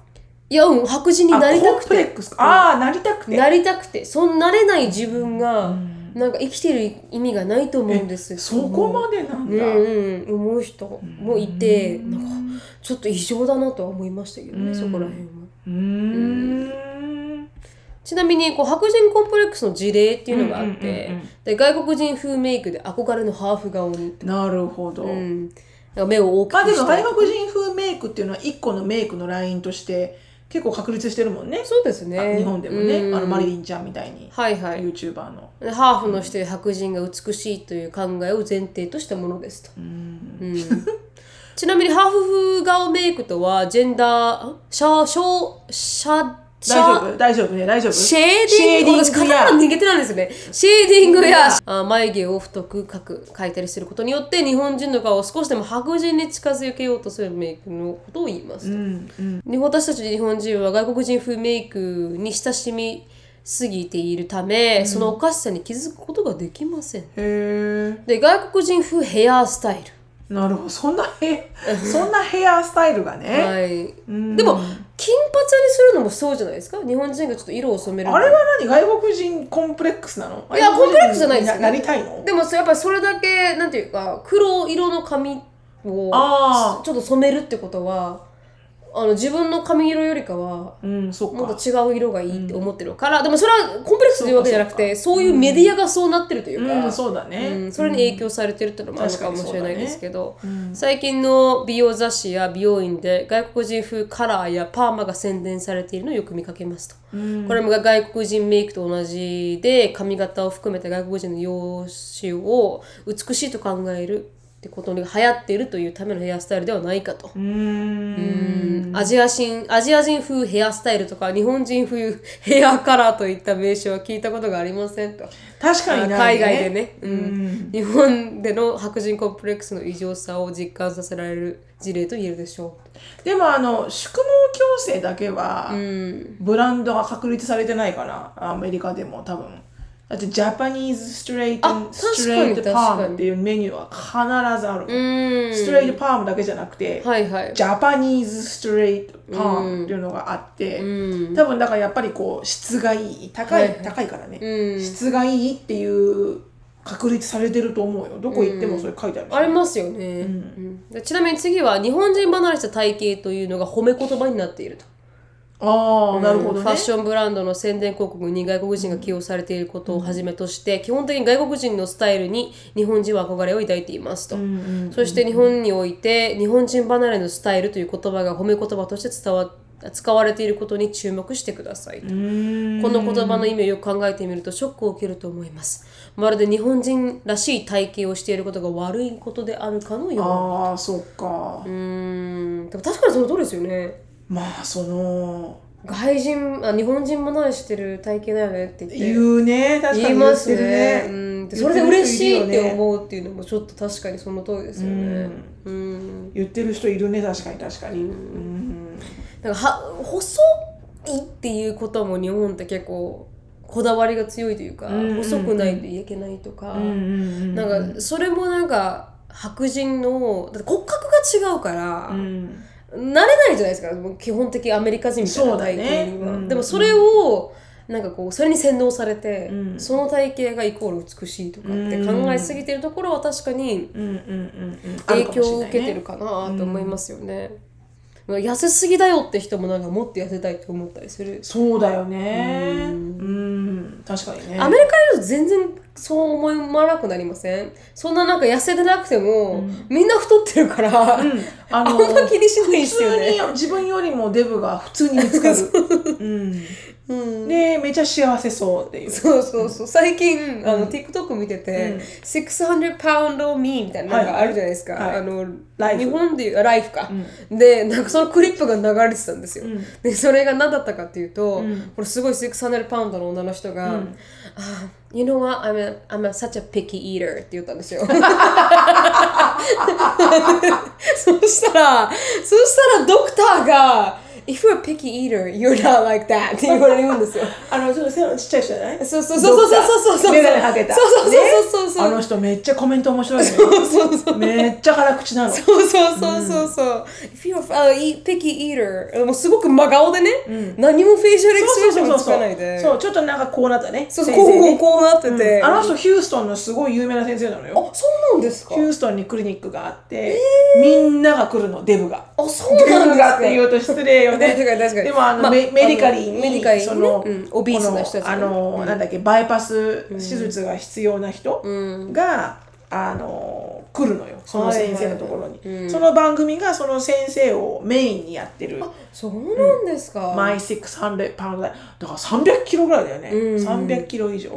いやうん白人にあなりたくて。ああなりたくて。なりたくて。そんなれない自分がなんか生きてる意味がないと思うんです。そこまでなんだ、うんうん、思う人もいてなんかちょっと異常だなとは思いましたけどね、そこら辺は。うーんちなみにこう白人コンプレックスの事例っていうのがあって、うんうんうんうん。で外国人風メイクで憧れのハーフ顔に、なるほど、うん、目を大きまあでも外国人風メイクっていうのは一個のメイクのラインとして結構確立してるもんね。そうですあね日本でもね、うん。あのマリリンちゃんみたいに、はいはい。YouTuber の。でハーフの人や白人が美しいという考えを前提としたものですと、うん。ちなみにハーフ風顔メイクとはジェンダーシャシャシャ大丈夫？大丈夫ね大丈夫？シェーディングシェーディング私カタカナ苦手なんですよね。シェーディングやあ眉毛を太く描く描いたりすることによって日本人の顔を少しでも白人に近づけようとするメイクのことを言いますと。うんうん私たち日本人は外国人風メイクに親しみすぎているため、そのおかしさに気づくことができません。へえで外国人風ヘアスタイなるほどそんなヘそんなヘアスタイルがル。ね、はい。うんでも金髪にするのもそうじゃないですか？日本人がちょっと色を染めるの。あれは何？外国人コンプレックスなの？いやコンプレックスじゃないですよななりたいの？でもそやっぱりそれだけなんていうか黒色の髪をちょっと染めるってことはあの自分の髪色よりかはうんそっか。もっと違う色がいいって思ってるから、でもそれはコンプレックスというわけじゃなくてそういうメディアがそうなってるというか、うんそうだね、うんそれに影響されてるっていうのもあるのかもしれないですけど、ねうん。最近の美容雑誌や美容院で外国人風カラーやパーマが宣伝されているのをよく見かけますと、これも外国人メイクと同じで髪型を含めて外国人の容姿を美しいと考えるってことに流行っているというためのヘアスタイルではないかと。うーん。アジア人、アジア人風ヘアスタイルとか、日本人風ヘアカラーといった名称は聞いたことがありませんと。確かにない、海外でね、うん。日本での白人コンプレックスの異常さを実感させられる事例と言えるでしょでもあの宿毛矯正だけはブランドが確立されてないかなアメリカでも多分だってジャパニーズストレートストレートパームっていうメニューは必ずある。ストレートパームだけじゃなくて、はいはい。ジャパニーズストレートパームっていうのがあって、多分だからやっぱりこう質がいい高い、高いからね、うん。質がいいっていう確立されてると思うよ。どこ行ってもそれ書いてあるし、ありますよね、うん。でちなみに次は日本人離れした体型というのが褒め言葉になっていると。ああなるほどね、ファッションブランドの宣伝広告に外国人が起用されていることをはじめとして、基本的に外国人のスタイルに日本人は憧れを抱いていますと、そして日本において日本人離れのスタイルという言葉が褒め言葉として伝わ使われていることに注目してくださいと。この言葉の意味をよく考えてみるとショックを受けると思います。まるで日本人らしい体型をしていることが悪いことであるかのようああそっか、うーん。でも確かにその通りですよねまあその外人あ日本人離れしてる体型だよねって言って。言うね。確か言いにますね。言ってるね。うん、でそれで嬉しいってう思うっていうのもちょっと確かにその通りですよね。うん。言ってる人いるね確かに確かに。うん。なんかは細いっていうことも日本って結構こだわりが強いというか、んうんうん。細くないといけないとか、うんうん。なんかそれもなんか白人のだって骨格が違うから、うん慣れないじゃないですか。基本的アメリカ人みたいな体型には、ねうん。でもそれをなんかこうそれに洗脳されて、うん。その体型がイコール美しいとかって考えすぎてるところは確かにうんうんうんうん。影響を受けてるるかなと思いますよね。痩せすぎだよって人もなんかもっと痩せたいって思ったりする。そうだよね。うん。確かにね。アメリカにいると全然そう思わなくなりません？そんななんか痩せてなくても、みんな太ってるから、ああのんま気にしないです普通よね。に自分よりもデブが普通に見つかる、うん、でめちゃ幸せそうっていう。そうそうそう。最近、あの TikTok 見てて、600 pound me みたいななんかあるじゃないですか、はい。あのライフ。日本でいうあライフか、でなんかそのクリップが流れてたんですよ、でそれが何だったかっていうと、これすごい600 pound の女の人が、あ You know what? I'm, a, I'm a such a picky eater って言ったんですよ。そしたら、そしたらドクターが If you're a picky eater, you're not like that. って言われるんですよ。あのちょっと背のちっちゃい人じゃないそうそうそうそうそうそうそう。メガネかけた。そうそうそうそうそう。ね。あの人めっちゃコメント面白いね。そうそうめっちゃ辛口なの。そうそうそうそうそう。If you're a uh, picky eater, もうすごく真顔でね、何も facial expression もつかないで。そうちょっとなんかこうなったね。そうそう、こうこうなってて。あの人ヒューストンのすごい有名な先生なのよ。あ、そうなんですか？ヒューストンにクリニックがあって、みんなが来るのデブが。あ、そうデなんですか？ブがって言うと失礼よね。確かに確かに。でもあの、まあメ medically に medically その、うん obese な人たちねこのあの、なんだっけバイパス手術が必要な人が、あの来るのよその先生のところに、その番組がその先生をメインにやってる。そうなんですか。マイ600パウンドだから300キロぐらいだよね、300キロ以上、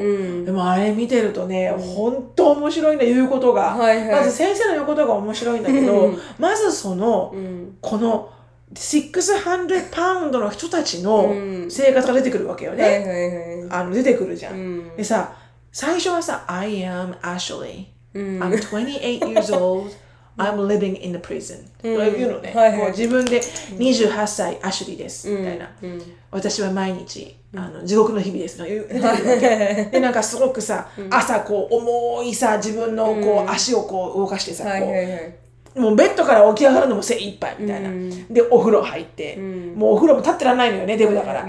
でもあれ見てるとね、ほん。と面白いんだ言うことが、はいはい。まず先生の言うことが面白いんだけど、まずその、この600パウンドの人たちの生活が出てくるわけよね。あの出てくるじゃん、でさ最初はさ「I am Ashley、I'm 28 years old. I'm living in the prison」とか言うのね、う自分で28歳アシュリーです、みたいな、私は毎日あの地獄の日々です。でなんかすごくさ、朝こう重いさ自分のこう、足をこう動かしてさ、はいこう。もうベッドから起き上がるのも精一杯みたいな、でお風呂入って、もうお風呂も立ってらんないのよねデブだから、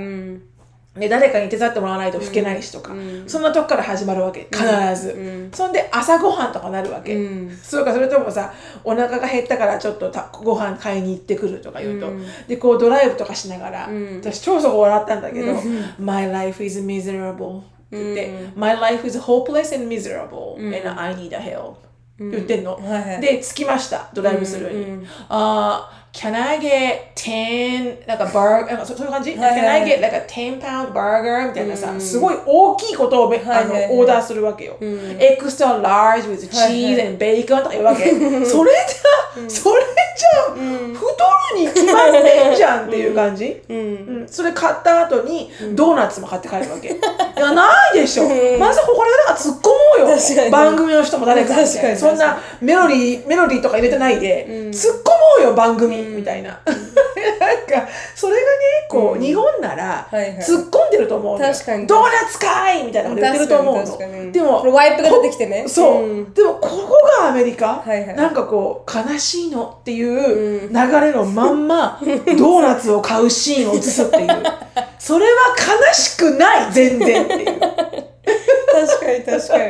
で誰かに手伝ってもらわないと拭けないしとか、そんなとこから始まるわけ必ず、そんで朝ごはんとかなるわけ、そうかそれともさお腹が減ったからちょっとたご飯買いに行ってくるとか言うと、でこうドライブとかしながら、私超そこ笑ったんだけど「My life is miserable」って言って「My life is hopeless and miserable、and I need a help」言ってんの、はいはい。で着きました。ドライブするに、あー Can I get 10なんかバーなんかそそういう感じ、はいはい Can I get like a 10 pound burger? みたいなさ、すごい大きいことをべ、はいはいはい。あのオーダーするわけよ。エクストララージ with cheese and bacon とか言うわけ。それじゃ、それじゃ、太るに決まってんじゃんっていう感じ？うん。それ買った後にドーナツも買って帰るわけ。いや、ないでしょ。まずここでなんか突っ込もうよ。番組の人も誰かそんなメロディー、メロディーとか入れてないで、突っ込もうよ、番組みたいな。なんか、それがね、こう、日本なら、突っ込んでると思う確かに。ドーナツかいみたいなこと言ってると思うの。でもワイプが出てきてね。そう、うん。でもここがアメリカ、はいはい。なんかこう悲しいのっていう流れのまんま、ドーナツを買うシーンを映すっていう。それは悲しくない全然っていう。確かに確かに、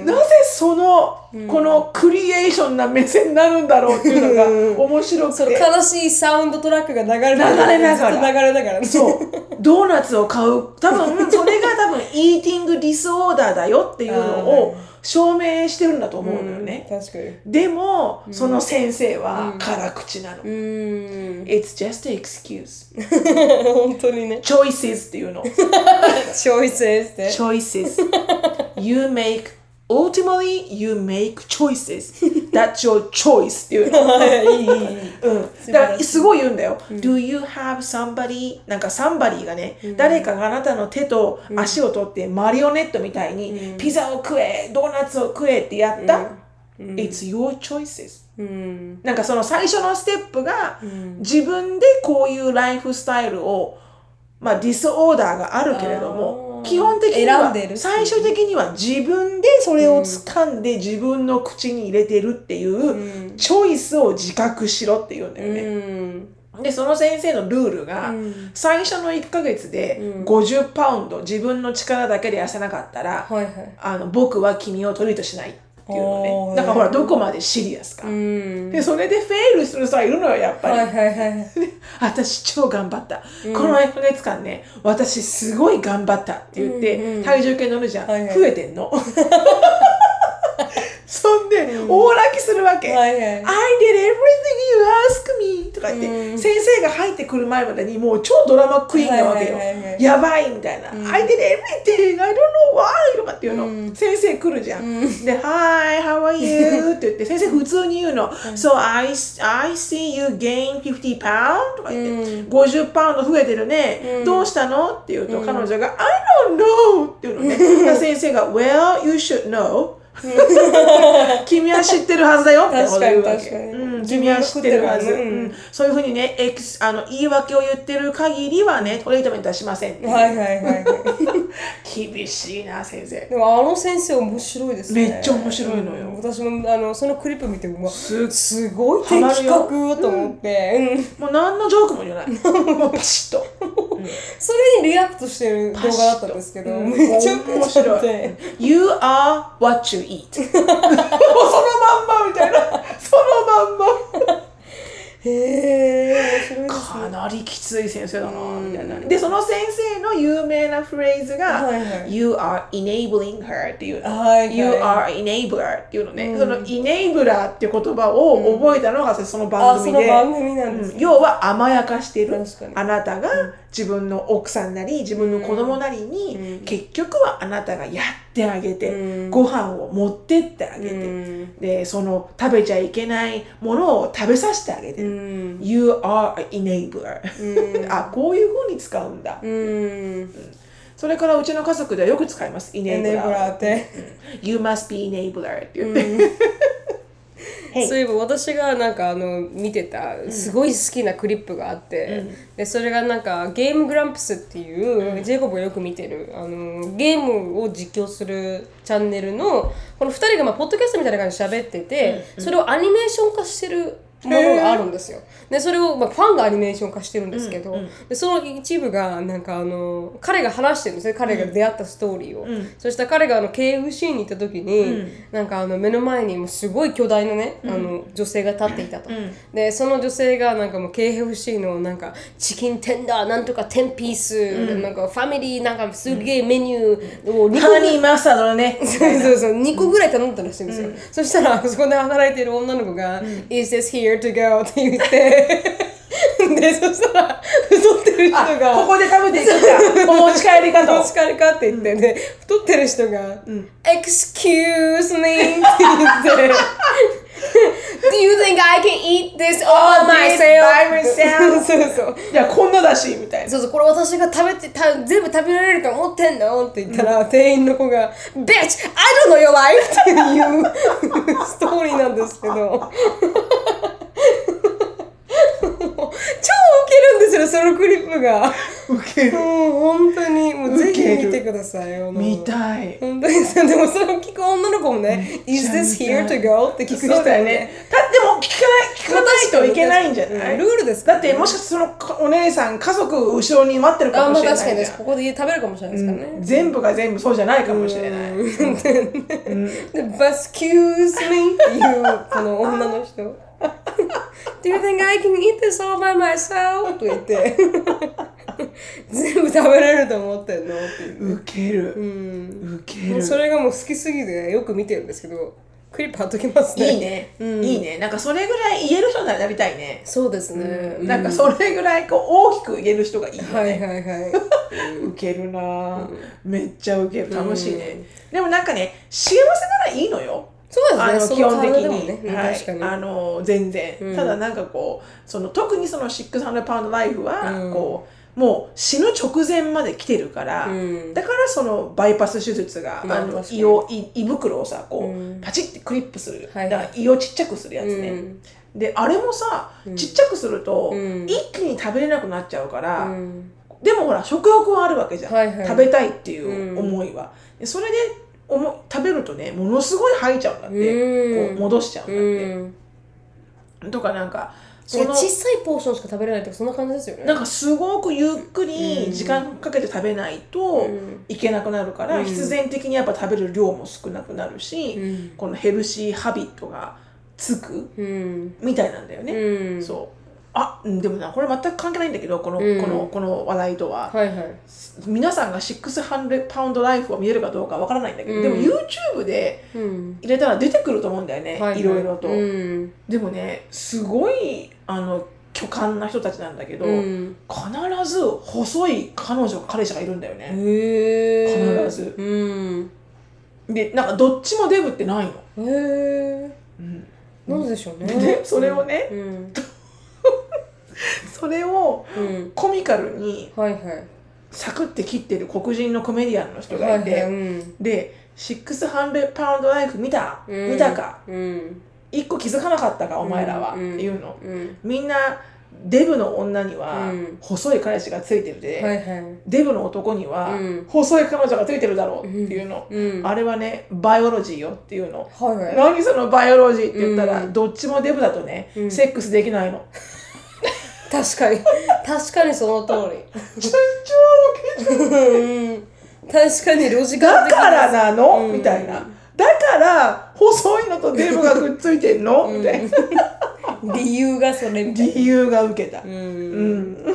うん。なぜその、このクリエーションな目線になるんだろうっていうのが面白くそのて悲しいサウンドトラックが流れ流れながら。流れながら。ねそう。ドーナツを買う。多分それが多分イーティングディスオーダーだよっていうのを 証明してるんだと思うのよね、確かにでも、その先生は辛口なの。うーん It's just an excuse. 本当にね choices っていうの。チョイスですね choices. you make, ultimately you make choices. That's your choice って いううん。だからすごい言うんだよ。Do you have somebody? なんか somebody がね、誰かがあなたの手と足を取ってマリオネットみたいに、ピザを食え、ドーナツを食えってやった、?It's your choices. うんなんかその最初のステップが、自分でこういうライフスタイルを、まあディスオーダーがあるけれども基本的には最終的には自分でそれを掴んで自分の口に入れてるっていう、チョイスを自覚しろっていうんだようね。ん。で、その先生のルールが、最初の1ヶ月で50パウンド自分の力だけで痩せなかったら、はいはい。あの僕は君をトリートしない。っていうのね。だからほら、どこまでシリアスか。うん。で、それでフェイルする人はいるのよ、やっぱり。はいはいはい私超頑張った、この1ヶ月間ね私すごい頑張ったって言って、体重計乗るじゃん、はいはい。増えてんの そんで、大泣きするわけ、はいはい。I did everything you ask me! とか言って、先生が入ってくる前までにもう超ドラマクイーンなわけよ、やばいみたいな、I did everything! I don't know why! とかっていうの、先生来るじゃん、で Hi how are you? って言って先生普通に言うの、So I, I see you gain 50 pound? とか言って、50パウンド増えてるね、どうしたの？って言うと、彼女が I don't know! っていうのね。先生が Well you should know 君は知ってるはずだよってこと言うわけ。うん、君は知ってるはず。うんうんそういうふうにね、エクスあの言い訳を言ってる限りはね、トリートメントはしません。はいはいはいはい厳しいな、先生。でもあの先生面白いですねめっちゃ面白いのようん私もあのそのクリップ見てうわすすごい的確よと思って、うんもう何のジョークも言わない。もうパシッと。それに react してる動画だったんですけど、うんめっちゃ面面白白い。You are what you eat. そのまんまみたいな。そのまんま。へえ面白いですかなりきつい先生だなみたいな。で、その先生の有名なフレーズが、はいはい You are enabling her っていうの。はいはい You are enabler っていうのね。その enabler っていう言葉を覚えたのがその番あそ。の番組なんですうん要は甘やかしてるあなたが自分の奥さんなり自分の子供なりに結局はあなたがやってあげてうん。ご飯を持ってってあげて。うん。でその食べちゃいけないものを食べさせてあげて。うるん。You are an enabler. あこういう風に使うんだ。うん。それからうちの家族ではよく使います。って、You must be enabler って言って、そういえば私がなんかあの見てたすごい好きなクリップがあって、でそれがなんかゲームグランプスっていう、ジェイコブがよく見てるあのゲームを実況するチャンネルのこの2人がまあポッドキャストみたいな感じで喋ってて、それをアニメーション化してるものがあるんですよ。でそれを、まあ、ファンがアニメーション化してるんですけど、でその一部がなんかあの彼が話してるんですね。彼が出会ったストーリーを、そしたら彼があの KFC に行った時に、なんかあの目の前にもうすごい巨大なね、あの女性が立っていたと、でその女性がなんかもう KFC のなんかチキンテンダーなんとか10ピース、なんかファミリーなんかすげえメニューを2個ハニーマスタードのね。そうそうそう。2個ぐらい頼んだらしいんですよ、そしたらそこで働いてる女の子が「Is this here? To go?」って言って。でそしたら太ってる人あがここで食べていくんだ。お持ち帰りかと。持ち帰りかって言ってね、太ってる人が「Excuse me」って言って「Do you think I can eat this all myself?」by myself? そうそういやこんなだしみたいな。そうそう。これ私が食べてた全部食べられると思ってんの？って言ったら、店員の子が「Bitch! I don't know your life! 」っていうストーリーなんですけどんですよそのクリップが。ウケる。もう本当に。もうぜひ見てくださいあの。見たい。本当にさでもそれを聞く女の子もね「Is this here to go?」って聞く人そうだよね。だでも聞かない聞かないといけないんじゃない、うんルールですだってもしかしてそのお姉さん家族後ろに待ってるかもしれないじゃん。確かにですここで家食べるかもしれないですからね、全部が全部そうじゃないかもしれない、で、Excuse me っていうこの女の人。Do you think I can eat this all by myself? と言って。全部食べれると思ってんの？ウケる、うん。ウケるそれがもう好きすぎてよく見てるんですけど、クリップ貼っときますね。いい。ね、いいねなんかそれぐらい言える人になりたいね、そうですね。なんかそれぐらいこう大きく言える人がいいよね、はいはいはい。ウケるなぁ、めっちゃウケる楽しいね、でもなんかね幸せならいいのよそうですね。そあの基本的に、ね。うんはい。あの全然、ただなんかこうその特にその600パウンドライフは、うん。こうもう死ぬ直前まで来てるから、うん。だからそのバイパス手術が、あのまあ確かに。胃を胃胃袋をさこう、うん。パチッてクリップする、だから胃をちっちゃくするやつね、うん。であれもさ、ちっちゃくすると、うん。一気に食べれなくなっちゃうから、うん。でもほら食欲はあるわけじゃん、はいはい。食べたいっていう思いは、でそれでおも食べるとねものすごい吐いちゃうんだって、うん。こう戻しちゃうんだって、うん。とかなんかその小さいポーションしか食べれないとかそんな感じですよね。なんかすごくゆっくり時間かけて食べないとん。いけなくなるから、うん。必然的にやっぱ食べる量も少なくなるし、うん。このヘルシーハビットがつくうん。みたいなんだよね、うん。そうあうんでもなこれ全く関係ないんだけどこの,、うんこのこの話題とは、はいはい。皆さんが600パウンドライフを見えるかどうかわからないんだけど、うんでも YouTube でうん。入れたら出てくると思うんだよね、はいいろいろと、うん。でもねすごいあの巨漢な人たちなんだけど、うん。必ず細い彼女彼氏がいるんだよね。必ずうん。でなんかどっちもデブってないの、へえ。うんなんででしょうね。でそれをね、うん。それをうん。コミカルに。サクって切ってる黒人のコメディアンの人がいて。で600パウンドライフ見た、うん見たか？うん。一個気づかなかったかお前らは、うんっていうのうん。みんなデブの女にはうん細い彼氏がついてるで。デブの男にはうん細い彼女がついてるだろうっていうの、うん。あれはねバイオロジーよっていうの。何そのバイオロジーって言ったら、うんどっちもデブだとね、うんセックスできないの確かに。確かにその通り。うん。確かにロジカルだ的からなの、うん。みたいな。だから細いのとデブがくっついてんの、みたいな。理由がそれみたいな。理由が受けた、う。うん。んでも、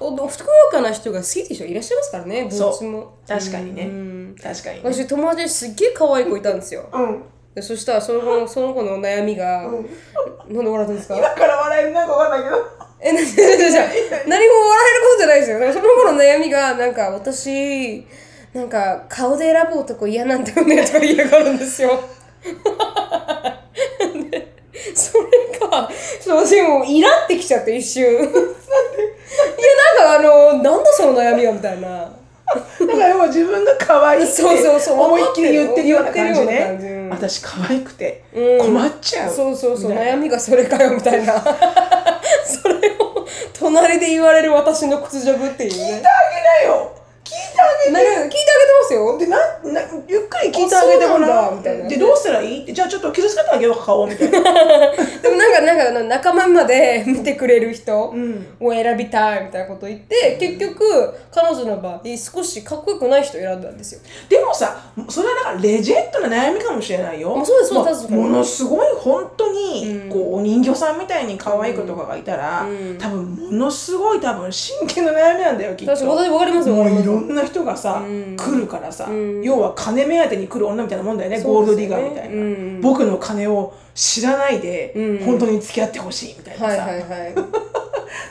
おふくよかな人が好きって人いらっしゃいますからね、どっちも。確かにね。うん。確かにね。私、友達ですっげえ可愛い子いたんですよ。うん。でそしたらその子の、その子の悩みが、なんで笑ったんですか？今から笑えるなんかわかんないけどえ、な、な、な、な、何も笑えることじゃないですよ。その子の悩みが、なんか私、なんか顔で選ぶ男嫌なんだよねとか言いやがるんですよ。でそれが、ちょっと私もうイラってきちゃって一瞬。いや、なんかあの、なんだその悩みはみたいな。だから要は自分が可愛いって思いっきり言ってるような感じねうん私可愛くてうん困っちゃう、そうそうそう、悩みがそれかよみたいな。隣で言われる私の屈辱っていうね。聞いてあげなよ聞いてあげ何か聞いてあげてますよ。てでななゆっくり聞いてあげてもらだ。みたいな。でどうしたらいい？ってじゃあちょっと傷つけてあげようか顔みたいなでもなんか、なんかあの仲間まで見てくれる人ん。を選びたいみたいなこと言って、結局、彼女の場合、少しかっこよくない人を選んだんですよ。でもさそれはだからレジェンドな悩みかもしれないよ。あそうですそうですまあものすごい本当に、うん。こうお人形さんみたいに可愛い子とかがいたら、うん。多分ものすごい多分真剣な悩みなんだよきっと。私わかりますよ、いろんな人がさ、うん。来るからさ、うん。要は金目当てに来る女みたいなもんだよね。ゴールドディガーみたいな、うん。僕の金を知らないで、うん。本当に付き合ってほしいみたいなさ、はいはいはい。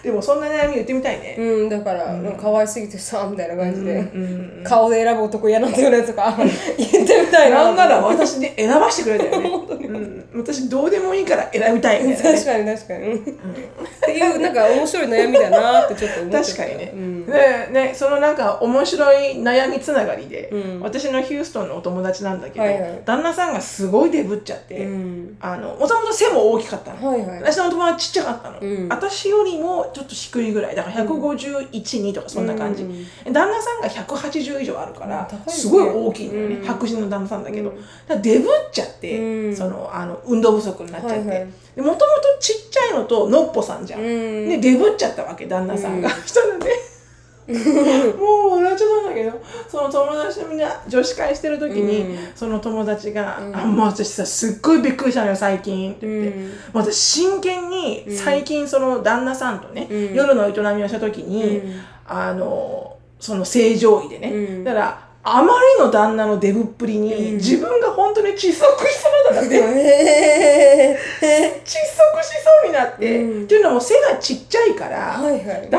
でもそんな悩み言ってみたいね。うん、だから、なんか可愛すぎてさ、みたいな感じで、うん顔で選ぶ男嫌なんだよねとか。言ってみたいな。なんなら私に選ばしてくれたよね。うん、私どうでもいいから選びたいみたいなね。確かに確かに。うん。っていう、なんか面白い悩みだなってちょっと思ってた。確かにね,、うん。ねねそのなんか面白い悩みつながりで、私のヒューストンのお友達なんだけど、はいはい。旦那さんがすごいデブっちゃって、うん。あのもともと背も大きかったの、はいはい。私の友達ちっちゃかったの、うん。私よりもちょっと低いぐらい。だから151、2とかそんな感じ、旦那さんが180以上あるから、すごい大きいのよね、うん。白人の旦那さんだけど、だデブっちゃって、うん。そのあの運動不足になっちゃって、もともとちっちゃいのとのっぽさんじゃん、うん。でデブっちゃったわけ旦那さんが、したらね もう笑っちゃったんだけどその友達とみんな女子会してる時に、うん。その友達が「あもう私さすっごいびっくりしたのよ最近」って。言って、うん私真剣に最近その旦那さんとね、うん。夜の営みをした時に、うん。あのその正常位でね、うん。だからあまりの旦那のデブっぷりに、自分当に窒息しそうだって、へ窒息しそうになって、うん。っていうのも背がちっちゃいから、はいはい。旦那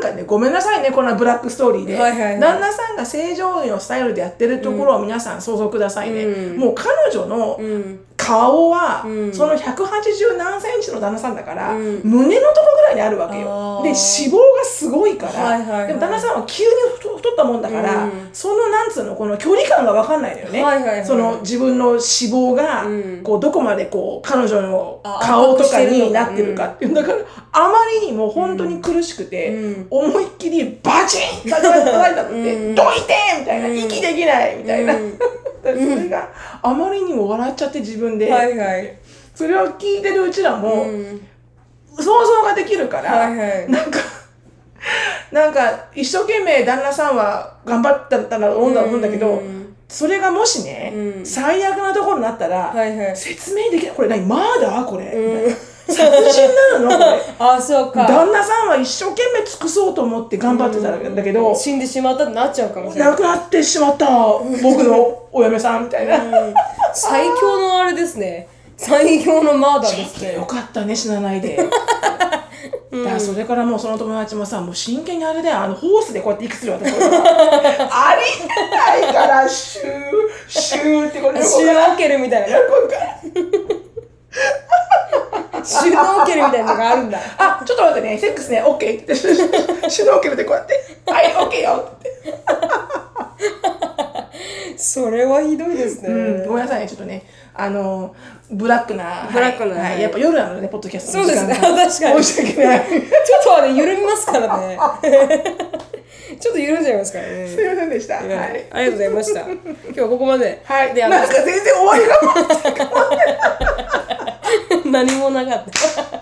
さんがねごめんなさいねこんなブラックストーリーで、はいはいはい。旦那さんが正常位のスタイルでやってるところを皆さん想像くださいね、うん。もう彼女のうん顔は、うん。その180何センチの旦那さんだから、うん。胸のとこぐらいにあるわけよ。で脂肪がすごいから、でも旦那さんは急に太太ったもんだから、うん。そのなんつうのこの距離感が分かんないのよね、その自分の脂肪が、うん。こうどこまでこう彼女のあ顔とかになってるかっていう、だからあまりにも本当に苦しくて、うん。思いっきりバチン叩かれたって、うん。どいてみたいな、うん。息できないみたいな、うん。それがあまりにも笑っちゃって自分で、はいはい。それを聞いてるうちらも、うん。想像ができるから、はいはい。なんかなんか一生懸命旦那さんは頑張ったんだと思うんだ思うんだけど、うん。それがもしね、うん。最悪なところになったら、はいはい。説明できない。これ何マーダー？これ、うん。みたいな殺人なのこれ。あそうか。旦那さんは一生懸命尽くそうと思って頑張ってたんだけど、死んでしまったってなっちゃうかもしれない。亡くなってしまった僕のお嫁さんみたいな、最強のあれですね。最強のマーダーですね。よかったね死なないで。だからそれからもうその友達もさもう真剣にあれだよ。あのホースでこうやって息する私 ありえないからシューシューってこれシュノーケルみたいなシュノーケルみたいなのがあるんだ。あちょっと待ってね。セックスね。オッケーってシュノーケルでこうやって。はいオッケーよ。って、それはひどいですね、うん、ごめんなさいね。ちょっとね。あのブラックなブラックなはい。はい。やっぱ夜なのねポッドキャストそうですね。確かに。申し訳ない。ちょっとあれ緩みますからね。ちょっと緩んじゃいますからね。すいませんでした。はい。ありがとうございました。今日はここまで。はい。であのなんか全然終わりが何もなかった。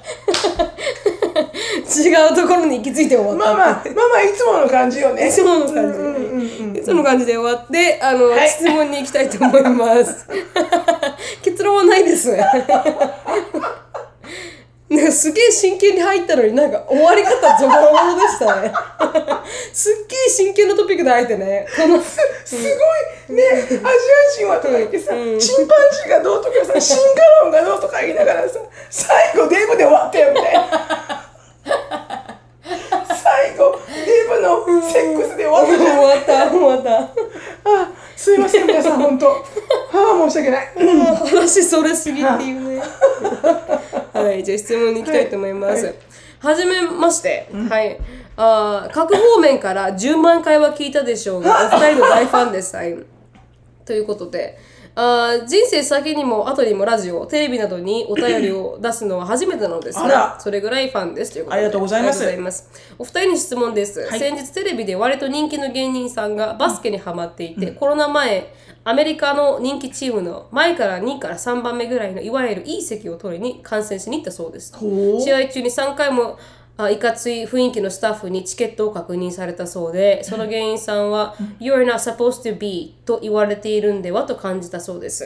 違うところに行き着いて終わった。まあまあ、まあまあ、いつもの感じよね。いつもの感じ、うんうんうん。いつもの感じで終わってあの、はい。質問に行きたいと思います。結論はないです なんかすげえ真剣に入ったのになんか終わり方ゾボロでしたね。すっげえ真剣なトピックで入ってね。このすごいね、アジア人はとか言ってさ、うん。チンパンジーがどうとかさ、シンカロンがどうとか言いながらさ、最後デブで終わったよみたいな。最後、デブのセックスで終わった。終わった終わった。あ、すいません、皆さん、本当。ああ、申し訳ない。話それすぎっていうね。はいじゃあ質問に行きたいと思います、はじめまして、はい。あー各方面から10万回は聞いたでしょうが お二人の大ファンです、はい、ということであー人生先にも後にもラジオテレビなどにお便りを出すのは初めてなのですあら。それぐらいファンです。ということでありがとうございます。お二人に質問です、先日テレビで割と人気の芸人さんがバスケにハマっていて、コロナ前アメリカの人気チームの前から2から3番目ぐらいのいわゆるいい席を取りに観戦しに行ったそうです試合中に3回もあいかつい雰囲気のスタッフにチケットを確認されたそうでその芸人さんは「You're not supposed to be」と言われているんではと感じたそうです、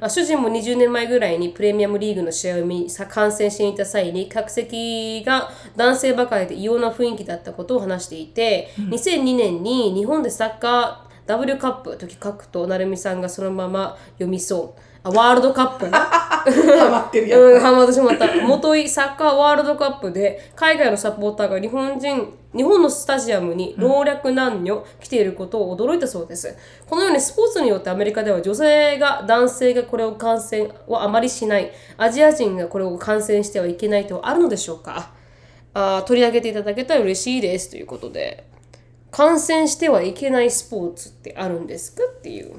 あ主人も20年前ぐらいにプレミアムリーグの試合を見さ観戦しに行った際に客席が男性ばかりで異様な雰囲気だったことを話していて、2002年に日本でサッカー W カップと書くと成美さんがそのまま読みそう。あワールドカップ？ねハマってるやつ、うん、ハマってしまった。元いサッカーワールドカップで海外のサポーターが日本人、日本のスタジアムに老若男女来ていることを驚いたそうです。このようにスポーツによってアメリカでは女性が男性がこれを感染はあまりしない。アジア人がこれを感染してはいけないとあるのでしょうかあ取り上げていただけたら嬉しいですということで。感染してはいけないスポーツってあるんですかっていう。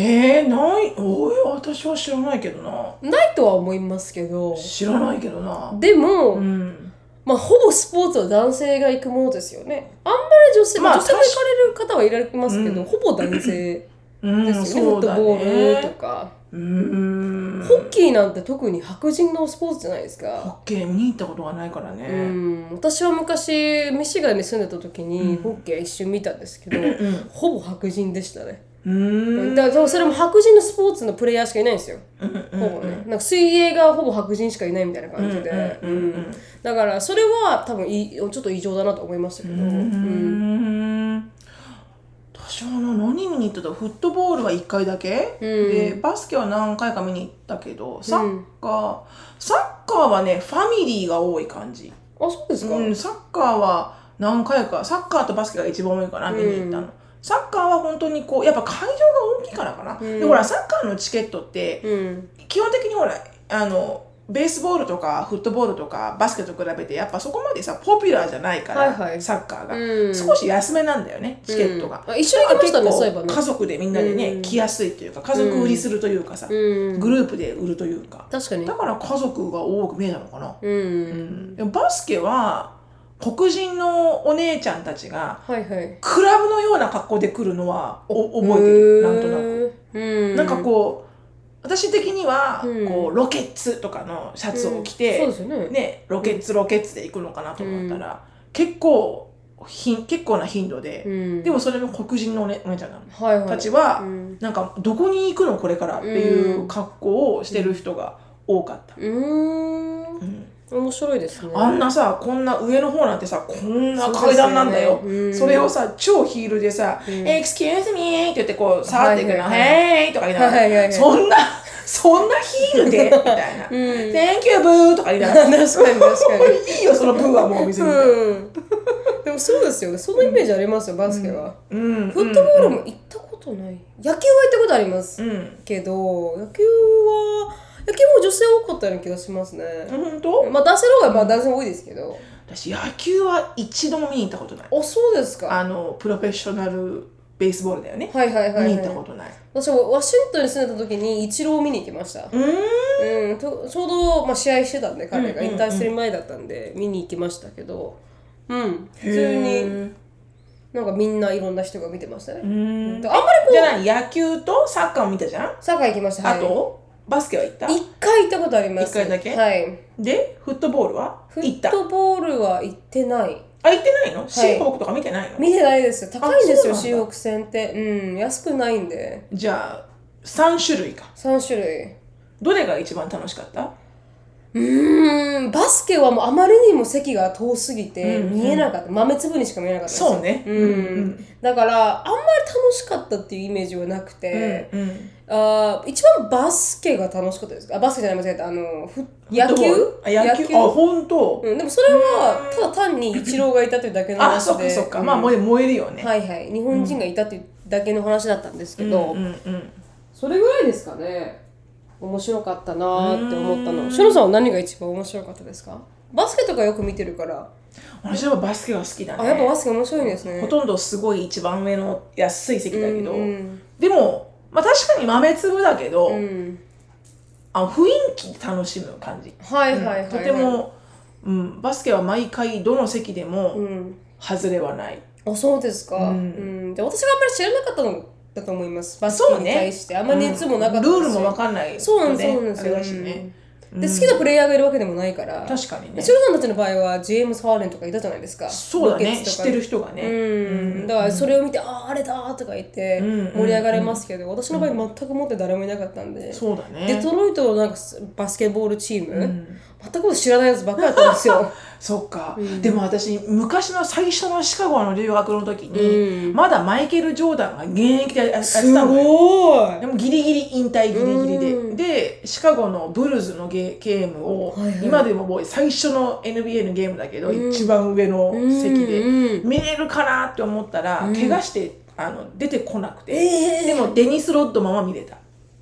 えー、ない？おい私は知らないけどなないとは思いますけど。知らないけどなでも、うんまあ、ほぼスポーツは男性が行くものですよね。あんまり女性、まあ女性も行かれる方はいられますけど、ほぼ男性うんですよね。フットボールとねか。うーんホッキーなんて特に白人のスポーツじゃないですホか。ッケー見に行ったことがないからうねん、私は昔ミシガンに住んでた時にホッケー一瞬見たんですけど、ほぼ白人でしたね。うーん。だからそれも白人のスポーツのプレイヤーしかいないんですよ。ほぼね。なんか水泳がほぼ白人しかいないみたいな感じで。うんだからそれは多分いいちょっと異常だなと思いましたけど。うんうん私はな何見に行った？とフットボールは1回だけ、でバスケは何回か見に行ったけどサッカー、サッカーはねファミリーが多い感じ、あ、そうですか、うん、サッカーは何回かサッカーとバスケが一番多いかな見に行ったの、サッカーは本当にこうやっぱ会場が大きいからかな、でほらサッカーのチケットってうん。基本的にほらあのベースボールとかフットボールとかバスケと比べてやっぱそこまでさポピュラーじゃないから、はいはい。サッカーが、うん。少し安めなんだよねチケットが、うん。あ一緒に行きましたねそういえばね。家族でみんなでね、うん。来やすいっていうか家族売りするというかさ、うん。グループで売るというか。確かに。だ。から家族が多く見えたのかな、うん。バスケは黒人のお姉ちゃんたちがはいはい。クラブのような格好で来るのはお覚えてる？なんとなく。く。うん。なんかこう私的には、うんこうロケッツとかのシャツを着て、うんねねロケッツロケッツで行くのかなと思ったら、結構ひん結構な頻度で、うん。でもそれも黒人のお,、姉ちゃんはいはい。たちは、うん。なんかどこに行くのこれからっていう格好をしてる人が多かった、うーん。面白いですね。あんなさこんな上の方なんてさこんな階段なんだよそねれをさ超ヒールでさ「ん Excuse me」って言ってこう触っていくの「はいはいはい Hey」とか言いながら、はいはいはいそんなそんなヒールで？みたいな「うん。Thank you ブー」とか言いながら 確かに確かに。いいよそのブーはもう別に、うん。でもそうですよね。そのイメージありますよ、バスケは。うんフットボールも行ったことない。野球は行ったことあります。うんけど、野球は、野球も女性多かったような気がしますね。本当？まあ男性の方がまあ男性も多いですけど。私野球は一度も見に行ったことない。あ、そうですか。あのプロフェッショナルベースボールだよね、はいはいはい、はい。見に行ったことない。私もワシントンに住んでた時にイチローを見に行きました。うーん。うん、とちょうど、まあ、試合してたんで彼が。引退する前だったんで見に行きましたけど、うん、普通にへなんかみんないろんな人が見てましたね。あんまりこじゃあ何野球とサッカーを見たじゃん？うサッカー行きました。はい。あと？バスケは行った？一回行ったことあります。一回だけ？はい。でフットボールは？フ行ったットボールは行ってない。あ行ってないの？シーホークとか見てないの？見てないですよ。高いんですよ、そうなんだ中国戦って。うん、安くないんで。じゃあ3種類か3種類。どれが一番楽しかった？うーん、バスケはもうあまりにも席が遠すぎてうんうん見えなかった。豆粒にしか見えなかったそうねうん。うんだから、あんまり楽しかったっていうイメージはなくて、うんうんあー一番バスケが楽しかったです。あ、バスケじゃない、間違えた。あの、ふ野球？あ野球？あ本当？うん、でもそれはただ単にイチローがいたというだけのあ話で。そっかそっか、うんまあ燃え燃えるよね、はいはい。日本人がいたというだけの話だったんですけど、うん。うんそれぐらいですかね。面白かったなーって思ったの。しのさんは何が一番面白かったですか？バスケとかよく見てるから。私はバスケが好きだね。あやっぱバスケ面白いんですね。ほとんどすごい一番上の安い席だけど、うん。でも、まあ、確かに豆粒だけど、うん。あ雰囲気で楽しむ感じ、はいはいはい、はい、とても、うん、バスケは毎回どの席でうもん。外れはない、あそうですか、ううん。んで私があんまり知らなかったのだと思います。バスケに対して、あんまり熱もなかったし、ルールも分かんないそうなんですとねそうなんです。よ、ね、で好きなプレイヤーがいるわけでもないから確かにね。シロさんたちの場合はジェームス・ハーレンとかいたじゃないですか。そうだね。知ってる人がね、うん、だからそれを見て、あああれだとか言ってうん。盛り上がれますけど、私の場合全くもって誰もいなかったんで、そうだね。デトロイトのなんかバスケボールチーム、全く知らないやつばっかりだったんですよ。そっか、でも私昔の最初のシカゴの留学の時に、まだマイケル・ジョーダンが現役でやってたのよ。でもギリギリ引退ギリギリで、でシカゴのブルーズのゲゲームを、今でも覚え最初の NBA のゲームだけど、一番上の席で、見れるかなって思ったら、怪我してあの出てこなくて、でもデニス・ロッドマンは見れた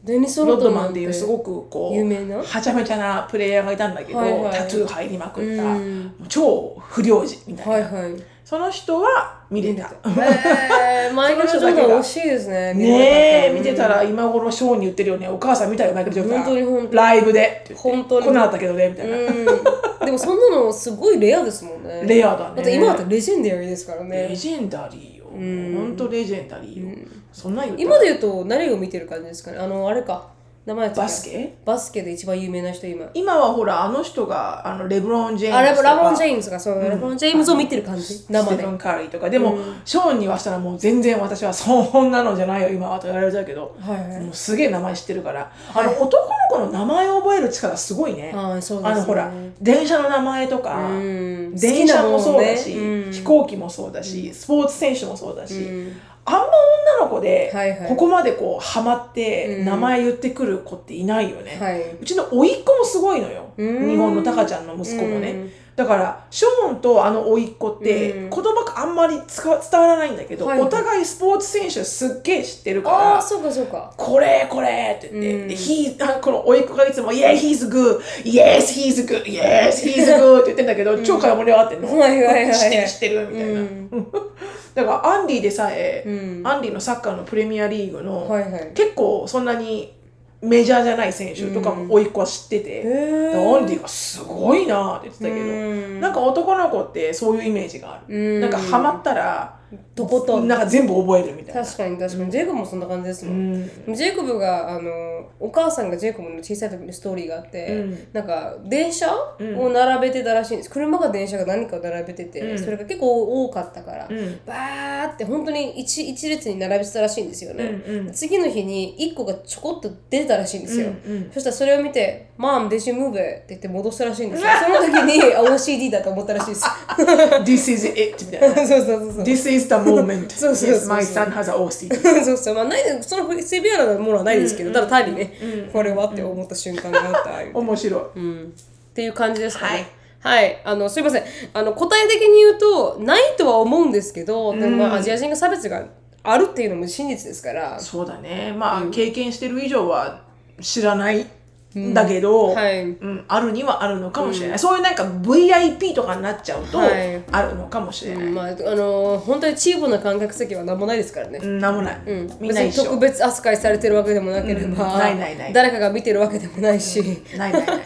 デニス・ロッドマンっていうすごくこう有名な？はちゃめちゃなプレイヤーがいたんだけど、はいはいタトゥー入りまくった、超不良児みたいな、はいはい。その人は見れた。えー、マイケル・ジョーダン惜しいですねねえ、見てたら今頃ショーに言ってるよね。お母さん見たよ、マイケル・ジョーダン。本当に本当に。ライブで。本当に。来なかったけどね、みたいな。うん。でもそんなのすごいレアですもんね。レアだね。だって今だってレジェンダリーですからね。レジェンダリーよ。ほんとレジェンダリーよ。そんなん今で言うと何を見てる感じですかね？あのあれか名前バスケ？バスケで一番有名な人今。今はほら、あの人が、あの、レブロン・ジェームズあとか。レブラボン・ジェームズがそう、レブロン・ジェームズを見てる感じ。ス生で。テフン・カリーとか。でも、ショーンにはしたらもう全然私はそんなのじゃないよ、今はとか言われちゃうけど。はいはい。もうすげえ名前知ってるから。あの、男の子の名前を覚える力すごいね。はいそうですね。あの、ほら、電車の名前とか、ん。電車もそうだし、ね。うん。飛行機もそうだし、スポーツ選手もそうだし、あんま女の子でここまでこうハマって名前言ってくる子っていないよね、はい。うちの甥っ子もすごいのよ。うん。日本のタカちゃんの息子もね。うんだからショーンとあの甥っ子ってうん。言葉があんまり伝わらないんだけど、お互いスポーツ選手すっげえ知ってるかあらあそうかそうか。これこれって言って、うん。この甥っ子がいつも「Yeah he's good. Yes he's good. Yes he's good 」って言ってんだけど、超会話盛り上がってんの、知ってる知ってるみたいな、うん。だからアンディでさえ、うん。アンディのサッカーのプレミアリーグの、はいはい。結構そんなにメジャーじゃない選手とかも甥っ子は知ってて、へだからアンディがすごいなって言ってたけど、うん。なんか男の子ってそういうイメージがある、うん。なんかハマったらとことん。なんか全部覚えるみたいな。確かに確かに。ジェイコブもそんな感じですもん、うん。ジェイコブがあのお母さんがジェイコブの小さい時のストーリーがあって、うん。なんか電車を並べてたらしいんです。車か電車が何かを並べてて、うん。それが結構多かったから、うん。バーって本当に一一列に並べてたらしいんですよね、うんうん。次の日に1個がちょこっと出てたらしいんですよ、うんうん。そしたらそれを見て「Mom, did you move it?」って言って戻したらしいんですよ。その時にあ OCD だと思ったらしいです。This is it みたいな。そうそうそうそう。This is the moment. そうそうそうそう。Yes, my son has a OCD そうそうまあないそのセビアなものはないですけど、ただ単にね、これはって思った瞬間があった、い う面白い、うん、っていう感じですかね。はい、あのすいません。あの答え的に言うとないとは思うんですけど、でもまあアジア人が差別があるっていうのも真実ですから、そうだね。まあ、経験してる以上は知らないん。だけど、はい。うん、あるにはあるのかもしれない、そういうなんか VIP とかになっちゃうと、はい。あるのかもしれない、まああの本当にチームの観客席は何もないですからね。うん、なんもない、うん、みんな別に特別扱いされてるわけでもなければ、うん。ないないない。誰かが見てるわけでもないし、ないないない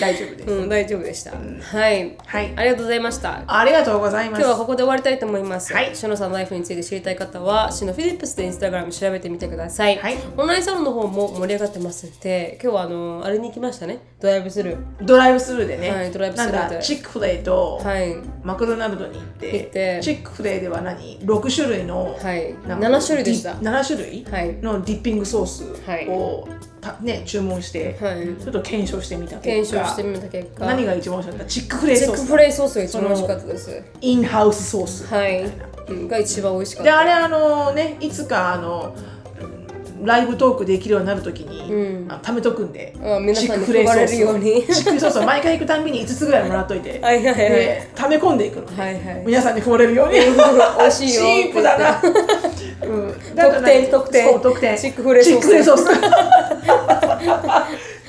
大丈夫です、うん、大丈夫でした、はい、はい。ありがとうございました。ありがとうございます。今日はここで終わりたいと思います。はい。シノさんのライフについて知りたい方は、シノフィリップスでインスタグラム調べてみてください。はい。オンラインサロンの方も盛り上がってますので、今日はあのあれに行きましたね。ドライブスルー。ドライブスルーでね、はいドライブスルーでなんだチックフレイとはい。マクドナルドに行って,、行ってチックフレイでは何？6種類の、はい。なんか7種類でした。ディ7種類？はいのディッピングソースはいを、たね、注文して、はいちょっと検証してみた結果検証してみた結果、何が一番美味しかった？チックフレイソースックフレイソースが一番美味しかったです。インハウスソースはい。うんが一番美味しかった。であれあのねいつかあのライブトークできるようになるときに、うん。あ貯めとくんで。あ皆さんにチックフレイソース配れるように。チックフレイソースを毎回行くたんびに5つぐらいもらっといて。はいはいはい。で溜め込んでいくの、ね。はいはい。皆さんに配れるように。美味しいよ。チープだな、うん、だから特典特典。そう特典。チックフレースチックフレイソース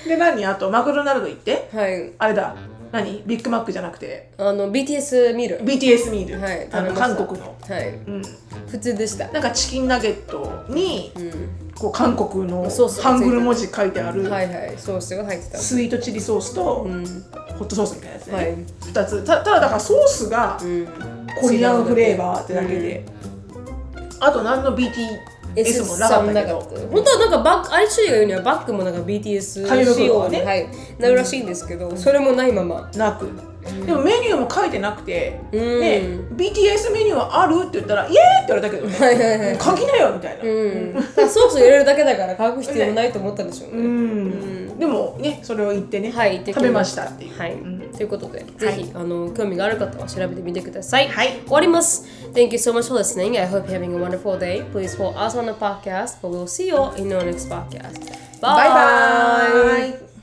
で何？あとマクドナルド行って。はい。あれだ。何？ビッグマックじゃなくて。あの BTS 見る。BTS ミール、はい。あの食べました。韓国の、はい。うん、普通でした。なんかチキンナゲットに、うん。こう韓国のハングル文字書いてあるソースが入ってた。スイートチリソースとうん、ホットソースみたいなやつね、はい。2つ。たただだからソースがうん、コリアンフレーバーってだけで、あと何の BTS もなかったけど。本当はなんかバック、アリシーが言うにはバッグもなんか BTS 紙仕様に、ねはい、なるらしいんですけど、それもないまま。なく、でもメニューも書いてなくて、うん。ね BTS メニューはある？って言ったらイエーイって言われたけどね、はいはいはい。書きなよみたいな、うん、ソース入れるだけだから書く必要もないと思ったんでしょうね。うん。でもねそれを言ってね、はい。食べましたっていう、はい。うん。ということで、ぜひあの興味がある方は調べてみてください。はい。終わります。Thank you so much for listening. I hope you're having a wonderful day. Please follow us on the podcast, but we'll see you in our next podcast. バイバイ